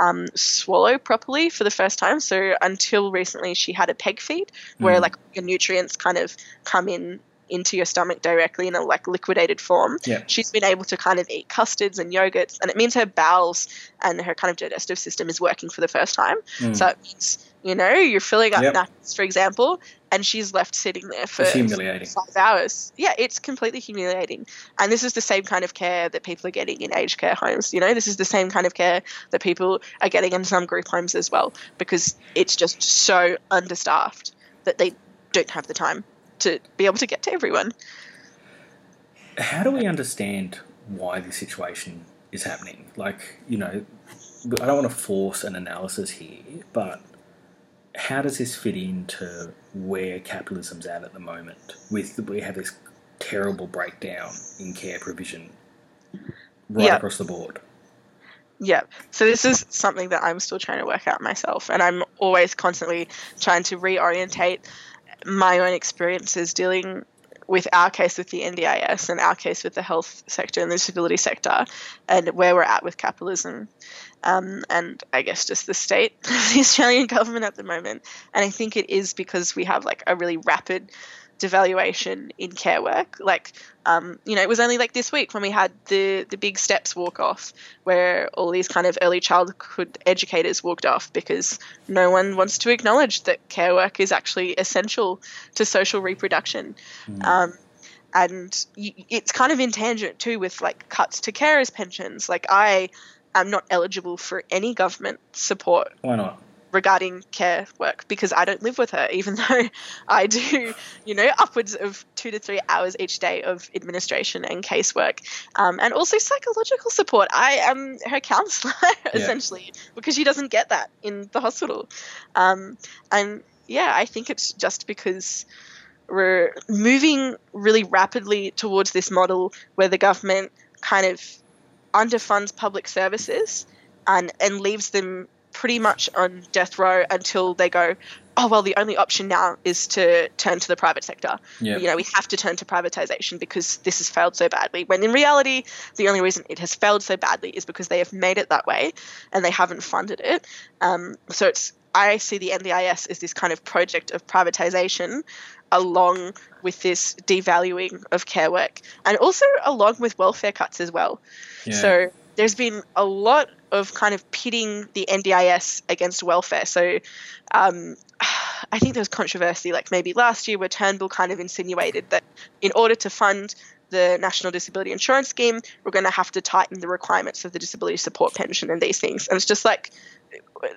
um, swallow properly for the first time so until recently she had a peg feed where Mm. like your nutrients kind of come in into your stomach directly in a like liquidated form Yeah. she's been able to kind of eat custards and yogurts and it means her bowels and her kind of digestive system is working for the first time Mm. so it means you know you're filling up Yep. nuts for example and she's left sitting there for humiliating. five hours. Yeah, it's completely humiliating. And this is the same kind of care that people are getting in aged care homes. You know, this is the same kind of care that people are getting in some group homes as well, because it's just so understaffed. that they don't have the time to be able to get to everyone. How do we understand why this situation is happening? Like, you know, I don't want to force an analysis here, but how does this fit into where capitalism's at at the moment? With we have this terrible breakdown in care provision right Yeah. across the board. Yeah. So this is something that I'm still trying to work out myself, and I'm always constantly trying to reorientate my own experiences dealing with our case with the NDIS and our case with the health sector and the disability sector, and where we're at with capitalism, um, and I guess just the state of *laughs* the Australian government at the moment. And I think it is because we have like a really rapid devaluation in care work. Like, um, you know, it was only like this week when we had the the big steps walk off, where all these kind of early childhood educators walked off because no one wants to acknowledge that care work is actually essential to social reproduction. Um, and y- it's kind of in tangent too with like cuts to carers pensions. Like I am not eligible for any government support Why not? Regarding care work because I don't live with her, even *laughs* though I do, you know, upwards of two to three hours each day of administration and casework, um, and also psychological support. I am her counselor *laughs* essentially because she doesn't get that in the hospital, um, and yeah, I think it's just because we're moving really rapidly towards this model where the government kind of underfunds public services and and leaves them pretty much on death row until they go oh well the only option now is to turn to the private sector Yeah. you know we have to turn to privatization because this has failed so badly when in reality the only reason it has failed so badly is because they have made it that way and they haven't funded it um, so it's i see the ndis as this kind of project of privatization along with this devaluing of care work and also along with welfare cuts as well Yeah. so there's been a lot of kind of pitting the NDIS against welfare. So um, *sighs* I think there was controversy, like maybe last year, where Turnbull kind of insinuated that in order to fund the National Disability Insurance Scheme, we're going to have to tighten the requirements of the disability support pension and these things. And it's just like,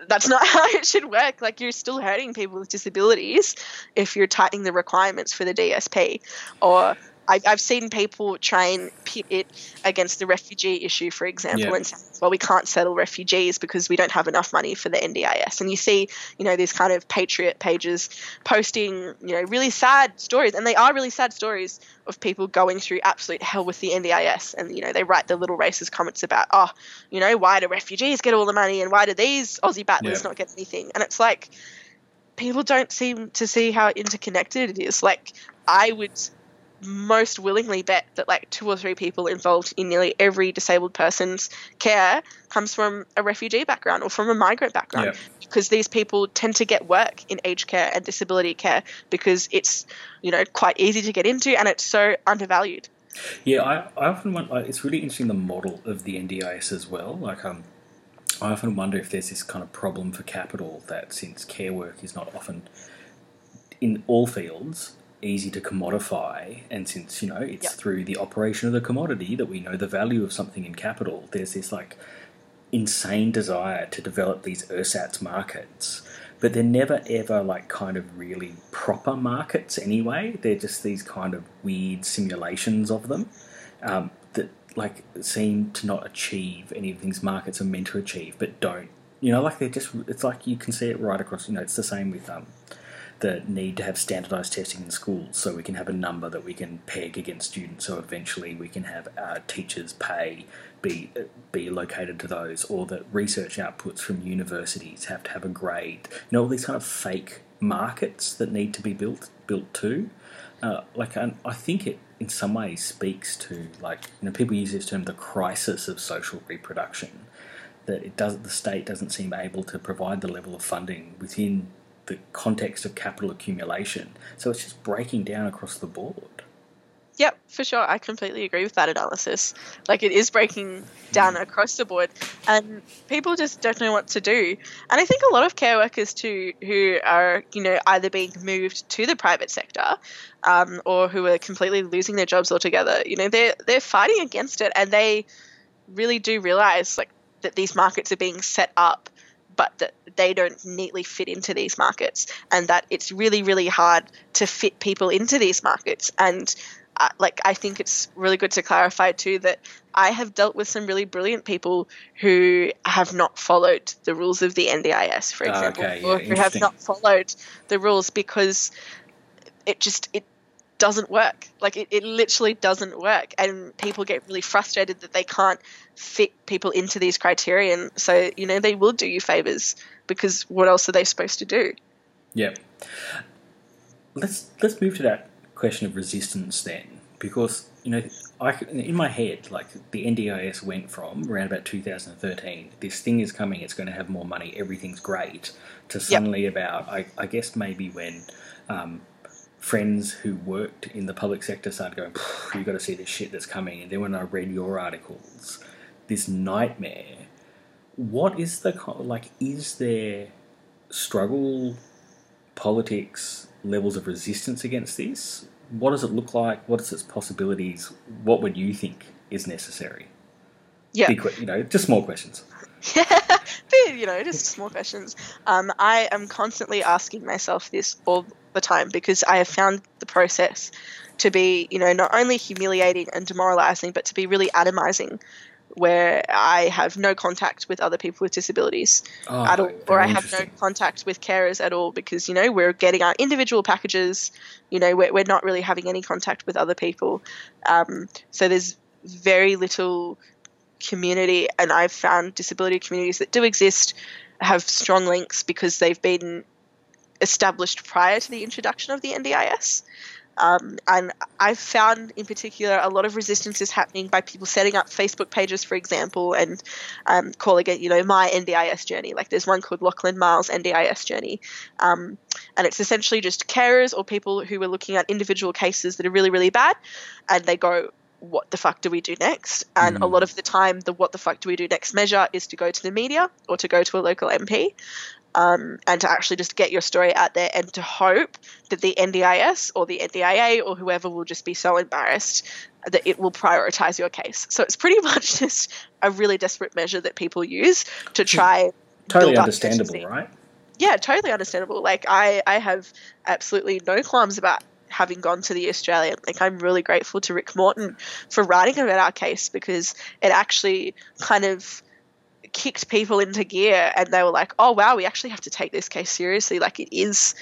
that's not *laughs* how it should work. Like, you're still hurting people with disabilities if you're tightening the requirements for the DSP. Or I've, I've seen people try and pit it against the refugee issue, for example, Yeah. and say, well, we can't settle refugees because we don't have enough money for the NDIS. And you see, you know, these kind of patriot pages posting, you know, really sad stories, and they are really sad stories of people going through absolute hell with the NDIS. And, you know, they write the little racist comments about, oh, you know, why do refugees get all the money and why do these Aussie battlers Yeah. not get anything? And it's like, people don't seem to see how interconnected it is. Like, I would most willingly bet that like two or three people involved in nearly every disabled person's care comes from a refugee background or from a migrant background Yeah. because these people tend to get work in aged care and disability care because it's you know quite easy to get into and it's so undervalued Yeah, I, I often wonder, like, it's really interesting the model of the NDIS as well. Like, um, I often wonder if there's this kind of problem for capital that since care work is not often in all fields easy to commodify, and since you know it's Yep. through the operation of the commodity that we know the value of something in capital, there's this like insane desire to develop these ersatz markets. But they're never ever like kind of really proper markets anyway. They're just these kind of weird simulations of them um, that like seem to not achieve any of the things markets are meant to achieve but don't. You know like they're just it's like you can see it right across you know it's the same with um, the need to have standardized testing in schools so we can have a number that we can peg against students so eventually we can have uh, teachers pay be be located to those or that research outputs from universities have to have a grade. You know all these kind of fake markets that need to be built built too? Uh, like I, I think it in some ways speaks to like you know people use this term the crisis of social reproduction that it does the state doesn't seem able to provide the level of funding within the context of capital accumulation. So it's just breaking down across the board. Yep, for sure. I completely agree with that analysis. Like it is breaking down across the board, and people just don't know what to do. And I think a lot of care workers too, who are you know either being moved to the private sector, um, or who are completely losing their jobs altogether. You know, they're they're fighting against it, and they really do realize like that these markets are being set up but that they don't neatly fit into these markets, and that it's really, really hard to fit people into these markets. And uh, like, I think it's really good to clarify too that I have dealt with some really brilliant people who have not followed the rules of the NDIS, for Ah, example, okay, yeah, or who have not followed the rules because it just it doesn't work. Like it, it literally doesn't work, and people get really frustrated that they can't fit people into these criterion. So you know they will do you favors because what else are they supposed to do? Yep. Let's let's move to that question of resistance then, because you know, I in my head, like the NDIS went from around about 2013. This thing is coming; it's going to have more money. Everything's great. To suddenly about, I, I guess maybe when um, friends who worked in the public sector started going, "You've got to see this shit that's coming." And then when I read your articles, this nightmare. What is the like? Is there struggle politics levels of resistance against this? What does it look like? What is its possibilities? What would you think is necessary? Yeah. Big, you know, just small questions. *laughs* but, you know, just small questions. Um, I am constantly asking myself this all the time because I have found the process to be, you know, not only humiliating and demoralizing, but to be really atomizing, where I have no contact with other people with disabilities Oh, at all, or I have no contact with carers at all because, you know, we're getting our individual packages, you know, we're, we're not really having any contact with other people. Um, so there's very little community, and I've found disability communities that do exist have strong links because they've been established prior to the introduction of the NDIS. Um, and I've found, in particular, a lot of resistance is happening by people setting up Facebook pages, for example, and um, calling it, you know, my NDIS journey. Like there's one called Lachlan Miles NDIS journey, um, and it's essentially just carers or people who are looking at individual cases that are really, really bad, and they go, "What the fuck do we do next?" And a Mm. lot of the time, the "What the fuck do we do next" measure is to go to the media or to go to a local MP um, and to actually just get your story out there and to hope that the NDIS or the NDIA or whoever will just be so embarrassed that it will prioritize your case. So it's pretty *laughs* much just a really desperate measure that people use to try. Totally understandable, right? Yeah, totally understandable. Like I, I have absolutely no qualms about having gone to the Australian. Like I'm really grateful to Rick Morton for writing about our case because it actually kind of kicked people into gear and they were like, oh wow, we actually have to take this case seriously. Like it is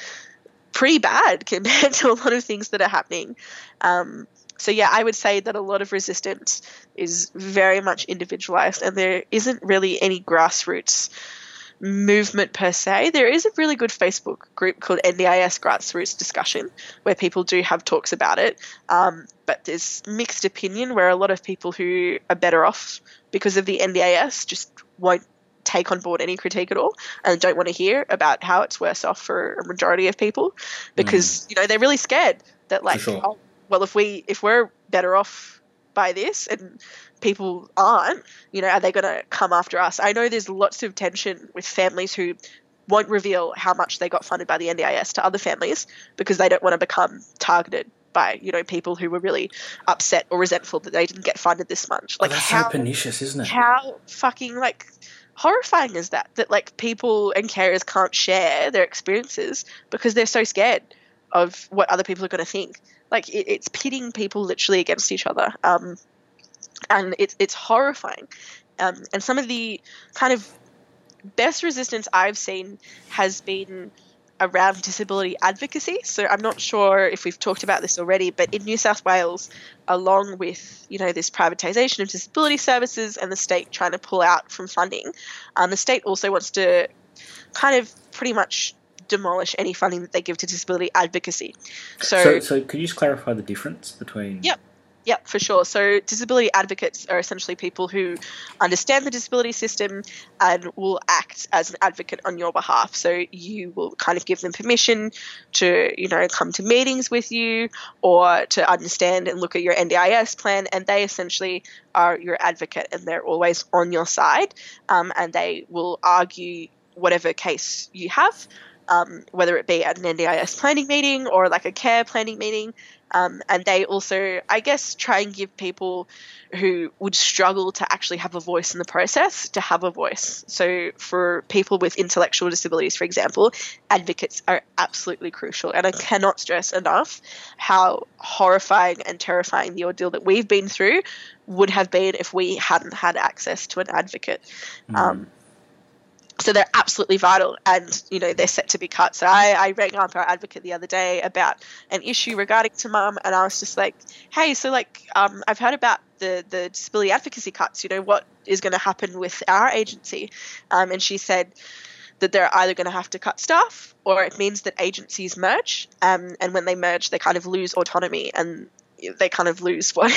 pretty bad *laughs* compared to a lot of things that are happening. Um, so yeah, I would say that a lot of resistance is very much individualized and there isn't really any grassroots movement per se. There is a really good Facebook group called NDIS Grassroots Discussion where people do have talks about it. Um, but there's mixed opinion where a lot of people who are better off because of the NDIS just won't take on board any critique at all and don't want to hear about how it's worse off for a majority of people because you know they're really scared that like sure. oh, well if we if we're better off by this and people aren't you know are they going to come after us? I know there's lots of tension with families who won't reveal how much they got funded by the ndis to other families because they don't want to become targeted by you know people who were really upset or resentful that they didn't get funded this much. Like oh, how so pernicious, isn't it? how fucking like horrifying is that that like people and carers can't share their experiences because they're so scared of what other people are going to think. Like it, it's pitting people literally against each other. Um, and it's it's horrifying um, and some of the kind of best resistance i've seen has been around disability advocacy. So I'm not sure if we've talked about this already, but in New South Wales, along with you know this privatisation of disability services and the state trying to pull out from funding, um, the state also wants to kind of pretty much demolish any funding that they give to disability advocacy. So, So, so could you just clarify the difference between? Yep. Yep, for sure. So, disability advocates are essentially people who understand the disability system and will act as an advocate on your behalf. So, you will kind of give them permission to, you know, come to meetings with you or to understand and look at your NDIS plan. And they essentially are your advocate and they're always on your side um, and they will argue whatever case you have. um, whether it be at an NDIS planning meeting or like a care planning meeting. Um, and they also, I guess, try and give people who would struggle to actually have a voice in the process to have a voice. So, for people with intellectual disabilities, for example, advocates are absolutely crucial. And I cannot stress enough how horrifying and terrifying the ordeal that we've been through would have been if we hadn't had access to an advocate. Mm. Um, so they're absolutely vital and you know they're set to be cut. So I, I rang up our advocate the other day about an issue regarding to mum and i was just like hey so like um, i've heard about the the disability advocacy cuts you know what is going to happen with our agency? Um, and she said that they're either going to have to cut staff or it means that agencies merge. Um, and when they merge they kind of lose autonomy and they kind of lose what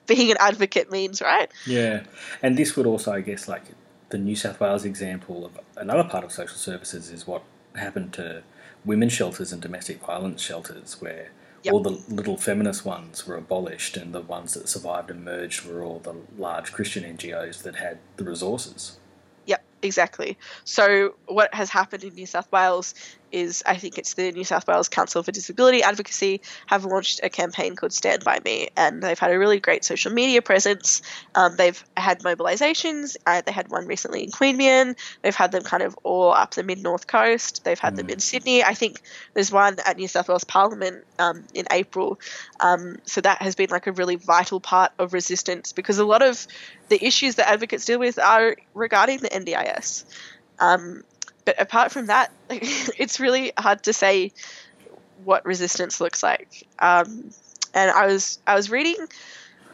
*laughs* being an advocate means right? Yeah, and this would also, I guess, like the New South Wales example of another part of social services is what happened to women's shelters and domestic violence shelters, where Yep. all the little feminist ones were abolished, and the ones that survived and merged were all the large Christian NGOs that had the resources. Yep, exactly. So what has happened in New South Wales is I think it's the New South Wales Council for Disability Advocacy have launched a campaign called Stand By Me, and they've had a really great social media presence. Um, they've had mobilisations. Uh, they had one recently in Queanbeyan. They've had them kind of all up the mid north coast. They've had them in Sydney. I think there's one at New South Wales Parliament um, in April. Um, so that has been like a really vital part of resistance because a lot of the issues that advocates deal with are regarding the NDIS. Um, but apart from that, *laughs* it's really hard to say what resistance looks like. Um, and I was I was reading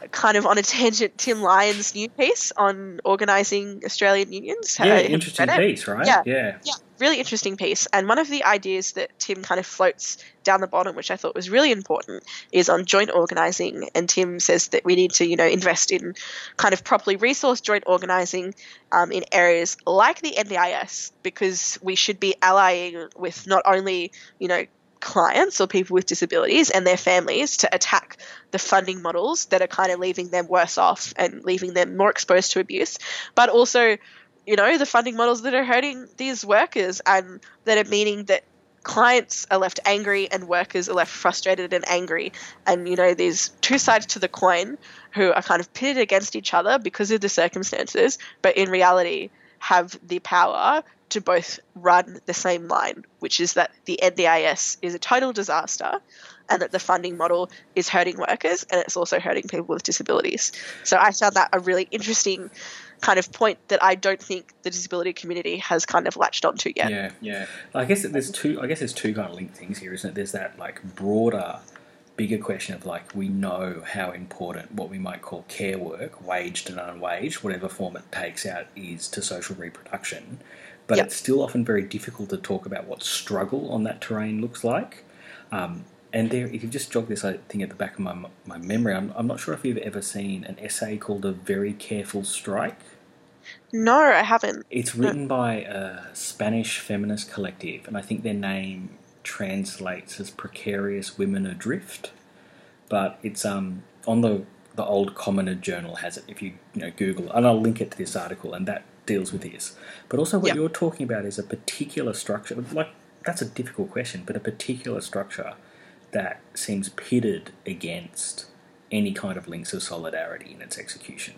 kind of on a tangent Tim Lyons' new piece on organising Australian unions. yeah, interesting piece, right? Yeah. yeah. Yeah, really interesting piece. And one of the ideas that Tim kind of floats down the bottom, which I thought was really important, is on joint organising. And Tim says that we need to, you know, invest in kind of properly resourced joint organising um, in areas like the NDIS, because we should be allying with not only, you know, clients or people with disabilities and their families to attack the funding models that are kind of leaving them worse off and leaving them more exposed to abuse, but also you know, the funding models that are hurting these workers and that are meaning that clients are left angry and workers are left frustrated and angry. And, you know, there's two sides to the coin who are kind of pitted against each other because of the circumstances, but in reality have the power to both run the same line, which is that the NDIS is a total disaster and that the funding model is hurting workers and it's also hurting people with disabilities. So I found that a really interesting kind of point that I don't think the disability community has kind of latched onto yet. Yeah, yeah. I guess that there's two. I guess there's two kind of linked things here, isn't it? There's that like broader, bigger question of like we know how important what we might call care work, waged and unwaged, whatever form it takes out, is to social reproduction. But Yep. it's still often very difficult to talk about what struggle on that terrain looks like. Um, and there, if you just jog this thing at the back of my my memory, I'm, I'm not sure if you've ever seen an essay called "A Very Careful Strike." No, I haven't. It's written by a Spanish feminist collective, and I think their name translates as "Precarious Women Adrift." But it's um on the the old Commoner Journal has it. If you you know Google, and I'll link it to this article, and that deals with this. But also, what Yeah. you're talking about is a particular structure. Like that's a difficult question, but a particular structure that seems pitted against any kind of links of solidarity in its execution.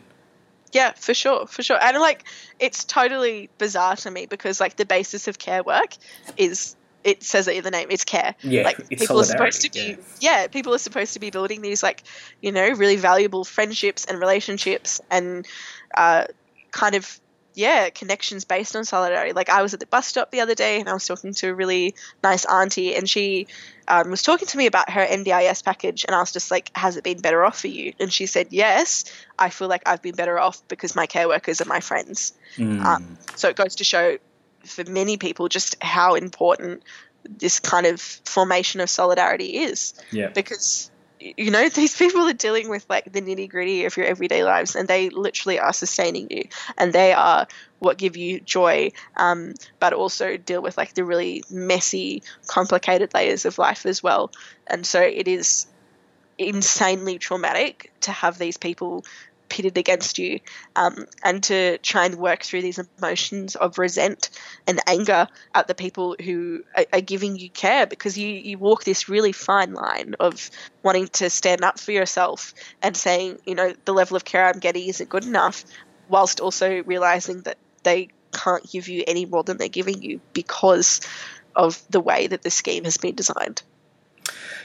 Yeah, for sure, for sure. And like, it's totally bizarre to me because like the basis of care work is it says it in the name. It's care. Yeah, like it's people are supposed to be. Yeah. people are supposed to be building these like, you know, really valuable friendships and relationships and uh, kind of yeah connections based on solidarity. Like I was at the bus stop the other day and I was talking to a really nice auntie and she um, was talking to me about her NDIS package and I was just like, has it been better off for you? And she said, yes. I feel like I've been better off because my care workers are my friends. Mm. Um, so it goes to show for many people just how important this kind of formation of solidarity is yeah. because you know *laughs* these people are dealing with like the nitty gritty of your everyday lives and they literally are sustaining you and they are what give you joy um, but also deal with like the really messy complicated layers of life as well. And so it is insanely traumatic to have these people pitted against you, um, and to try and work through these emotions of resent and anger at the people who are, are giving you care because you, you walk this really fine line of wanting to stand up for yourself and saying, you know, the level of care I'm getting isn't good enough, whilst also realizing that they can't give you any more than they're giving you because of the way that the scheme has been designed.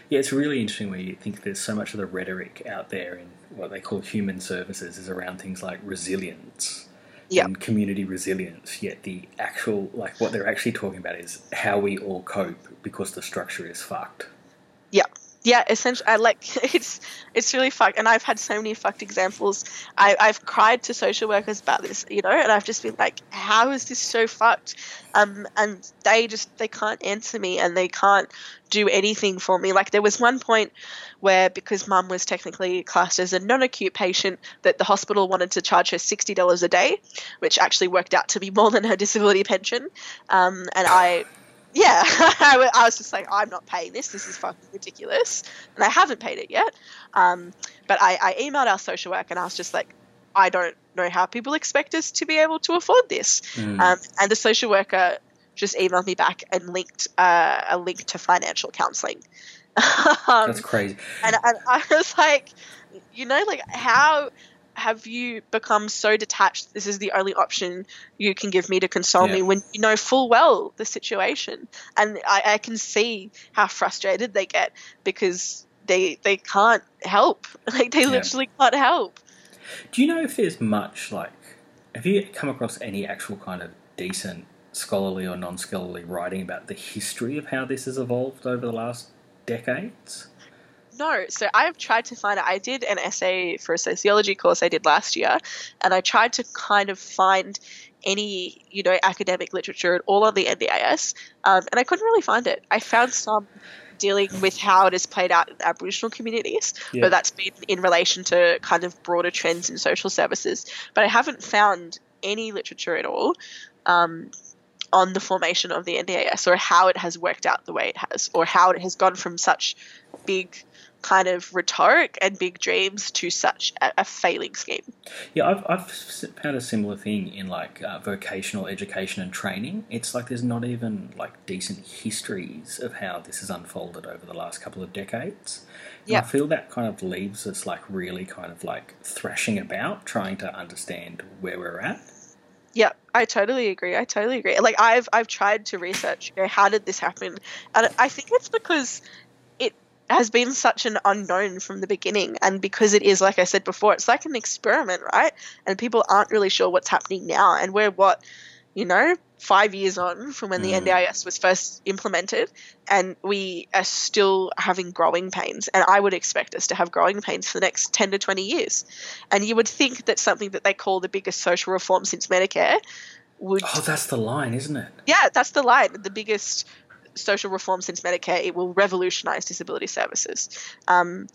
Yeah, it's really interesting where you think there's so much of the rhetoric out there in what they call human services is around things like resilience Yeah. and community resilience. Yet the actual, like, what they're actually talking about is how we all cope because the structure is fucked. Yeah. Yeah, essentially, I like *laughs* it's it's really fucked, and I've had so many fucked examples. I, I've cried to social workers about this, you know, and I've just been like, "How is this so fucked?" Um, and they just they can't answer me, and they can't do anything for me. Like there was one point where because mum was technically classed as a non-acute patient, that the hospital wanted to charge her sixty dollars a day, which actually worked out to be more than her disability pension. Um, and I yeah, *laughs* I was just like, I'm not paying this. This is fucking ridiculous, and I haven't paid it yet. Um, but I, I emailed our social worker, and I was just like, I don't know how people expect us to be able to afford this. Mm. Um, and the social worker just emailed me back and linked uh, a link to financial counselling. *laughs* um, That's crazy. and, and I was like, you know, like how have you become so detached? This is the only option you can give me to console me when you know full well the situation, and I, I can see how frustrated they get because they they can't help. *laughs* Like they Yeah. literally can't help. Do you know if there's much like? Have you come across any actual kind of decent scholarly or non-scholarly writing about the history of how this has evolved over the last decades? No, so I've tried to find it. I did an essay for a sociology course I did last year, and I tried to kind of find any, you know, academic literature at all on the NDIS, um, and I couldn't really find it. I found some dealing with how it has played out in Aboriginal communities, Yeah. but that's been in relation to kind of broader trends in social services. But I haven't found any literature at all um, on the formation of the NDIS or how it has worked out the way it has, or how it has gone from such big kind of rhetoric and big dreams to such a, a failing scheme. Yeah, I've, I've found a similar thing in like uh, vocational education and training. It's like there's not even like decent histories of how this has unfolded over the last couple of decades. Yeah. I feel that kind of leaves us like really kind of like thrashing about trying to understand where we're at. Yeah, I totally agree. I totally agree. Like I've I've tried to research, you know, how did this happen? And I think it's because has been such an unknown from the beginning and because it is like I said before, it's like an experiment, right? And people aren't really sure what's happening now and we're what, you know, 5 years on from when the Mm. NDIS was first implemented and we are still having growing pains and I would expect us to have growing pains for the next 10 to 20 years. And you would think that something that they call the biggest social reform since Medicare would Oh, that's the line, isn't it? yeah, that's the line. The biggest social reform since Medicare. It will revolutionize disability services. Um,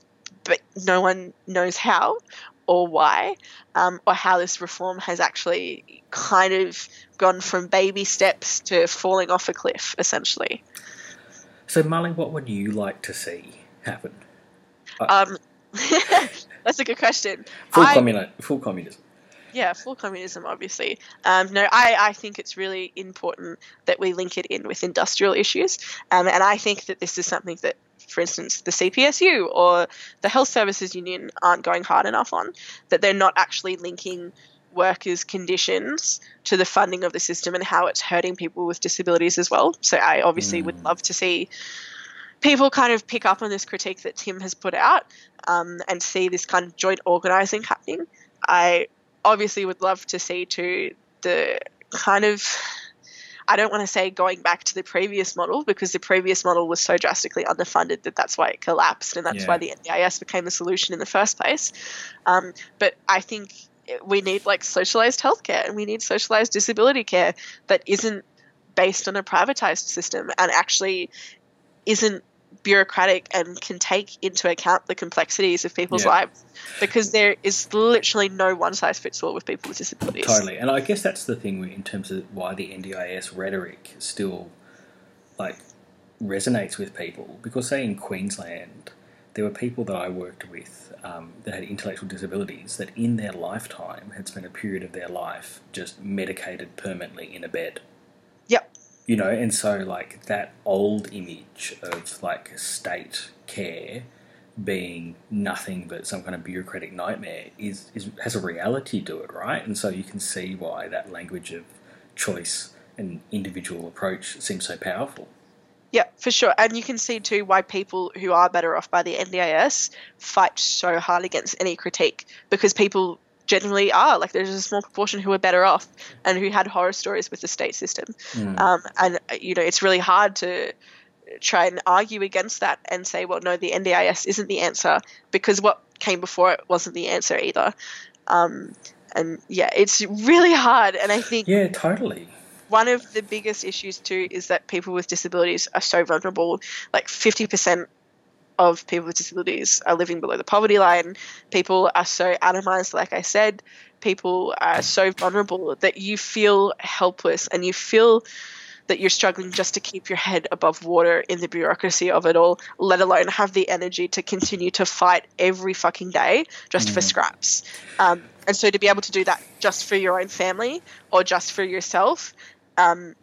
but no one knows how or why, um, or how this reform has actually kind of gone from baby steps to falling off a cliff, essentially. So, Molly, what would you like to see happen? Um, *laughs* that's a good question. Full, I- communi- full communism. Yeah, full communism, obviously. Um, no, I, I think it's really important that we link it in with industrial issues. Um, and I think that this is something that, for instance, the CPSU or the Health Services Union aren't going hard enough on, that they're not actually linking workers' conditions to the funding of the system and how it's hurting people with disabilities as well. So I obviously would Mm. love to see people kind of pick up on this critique that Tim has put out um, and see this kind of joint organising happening. I obviously would love to see to the kind of I don't want to say going back to the previous model because the previous model was so drastically underfunded that that's why it collapsed and that's Yeah. why the NDIS became the solution in the first place. Um, but I think we need like socialized healthcare and we need socialized disability care that isn't based on a privatized system and actually isn't bureaucratic and can take into account the complexities of people's Yeah. lives because there is literally no one size fits all with people with disabilities. Totally, and I guess that's the thing in terms of why the NDIS rhetoric still like resonates with people because say in Queensland there were people that I worked with um, that had intellectual disabilities that in their lifetime had spent a period of their life just medicated permanently in a bed. Yep. You know, and so like that old image of like state care being nothing but some kind of bureaucratic nightmare is, is has a reality to it, right? And so you can see why that language of choice and individual approach seems so powerful. Yeah, for sure. And you can see too why people who are better off by the NDIS fight so hard against any critique because people generally are. Like there's a small proportion who are better off and who had horror stories with the state system. Mm. Um, and, you know, it's really hard to try and argue against that and say, well, no, the NDIS isn't the answer because what came before it wasn't the answer either. Um, and yeah, it's really hard. And I think Yeah, totally. one of the biggest issues too is that people with disabilities are so vulnerable. Like 50% of people with disabilities are living below the poverty line. People are so atomized, like I said. People are so vulnerable that you feel helpless and you feel that you're struggling just to keep your head above water in the bureaucracy of it all, let alone have the energy to continue to fight every fucking day just for scraps. Um, and so to be able to do that just for your own family or just for yourself, um,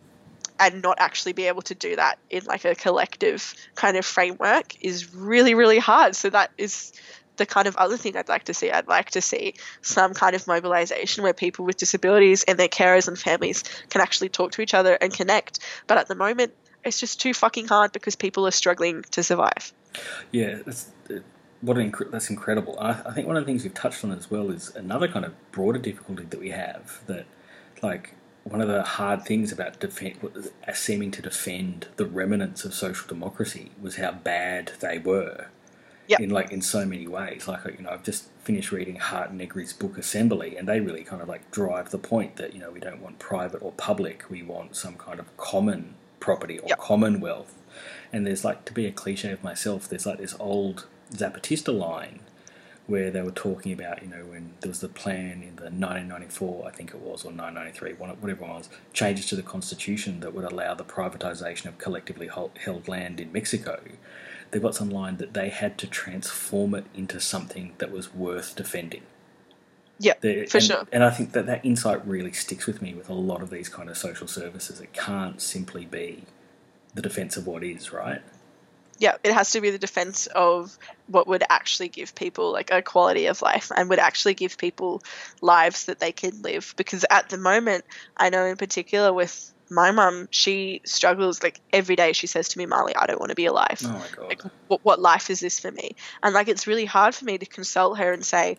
and not actually be able to do that in like a collective kind of framework is really, really hard. So that is the kind of other thing I'd like to see. I'd like to see some kind of mobilization where people with disabilities and their carers and families can actually talk to each other and connect. But at the moment, it's just too fucking hard because people are struggling to survive. Yeah, that's uh, what an incre- that's incredible. I, I think one of the things we've touched on as well is another kind of broader difficulty that we have that, like, one of the hard things about defend, seeming to defend the remnants of social democracy was how bad they were. Yep. In like in so many ways, like you know, I've just finished reading Hardt and Negri's book Assembly, and they really kind of like drive the point that you know we don't want private or public, we want some kind of common property or Yep. commonwealth. And there's like to be a cliche of myself, there's like this old Zapatista line where they were talking about, you know, when there was the plan in the 1994, I think it was, or 1993, whatever it was, changes to the constitution that would allow the privatization of collectively held land in Mexico. They've got some line that they had to transform it into something that was worth defending. Yeah, The- for and, sure. And I think that that insight really sticks with me with a lot of these kind of social services. It can't simply be the defense of what is, right? Yeah, it has to be the defense of what would actually give people like a quality of life and would actually give people lives that they can live. Because at the moment, I know in particular with my mum, she struggles like every day. She says to me, "Marley, I don't want to be alive. Oh my god. Like, what, what life is this for me?" And like, it's really hard for me to console her and say.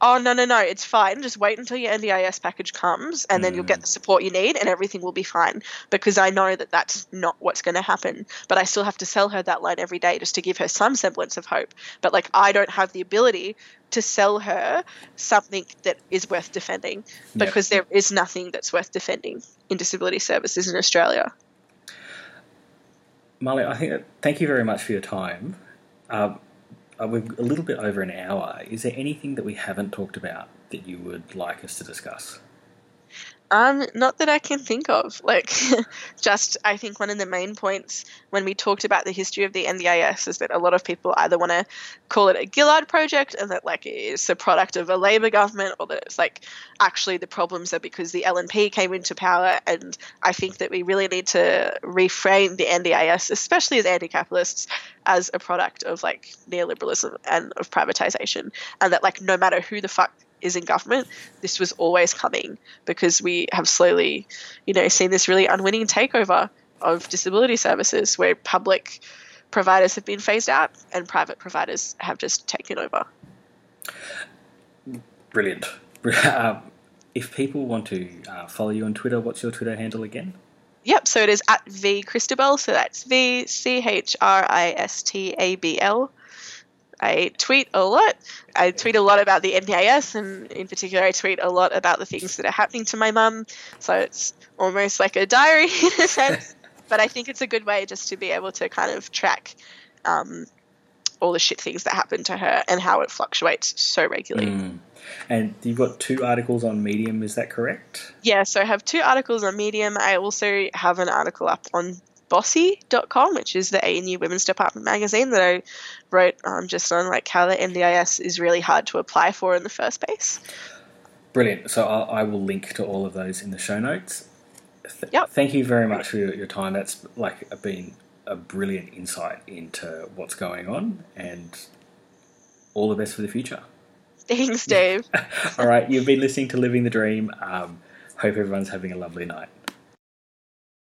Oh no no no! It's fine. Just wait until your NDIS package comes, and then you'll get the support you need, and everything will be fine. Because I know that that's not what's going to happen. But I still have to sell her that line every day just to give her some semblance of hope. But like, I don't have the ability to sell her something that is worth defending Yep. because there is nothing that's worth defending in disability services in Australia. Marley, I think that, thank you very much for your time. Um, uh, we're a little bit over an hour. Is there anything that we haven't talked about that you would like us to discuss? Um, not that I can think of. Like, *laughs* just I think one of the main points when we talked about the history of the NDIS is that a lot of people either want to call it a Gillard project and that like it's a product of a Labor government, or that it's like actually the problems are because the LNP came into power. And I think that we really need to reframe the NDIS, especially as anti-capitalists, as a product of like neoliberalism and of privatization, and that like no matter who the fuck is in government, this was always coming because we have slowly, you know, seen this really unwinning takeover of disability services where public providers have been phased out and private providers have just taken over. Brilliant. *laughs* Um, if people want to uh, follow you on Twitter, what's your Twitter handle again? Yep, so it is at V Christabel, so that's V C H R I S T A B L. I tweet a lot. I tweet a lot about the NDIS, and in particular, I tweet a lot about the things that are happening to my mum. So it's almost like a diary *laughs* in a sense. *laughs* but I think it's a good way just to be able to kind of track um, all the shit things that happen to her and how it fluctuates so regularly. Mm. And you've got two articles on Medium, is that correct? Yeah, so I have two articles on Medium. I also have an article up on bossy.com, which is the ANU Women's Department magazine that I wrote um, just on like how the NDIS is really hard to apply for in the first place. Brilliant. So I'll, I will link to all of those in the show notes. Th- Yep. Thank you very much for your, your time. That's like been a brilliant insight into what's going on, and all the best for the future. Thanks, Dave. *laughs* All right, you've been listening to Living the Dream. Um, hope everyone's having a lovely night.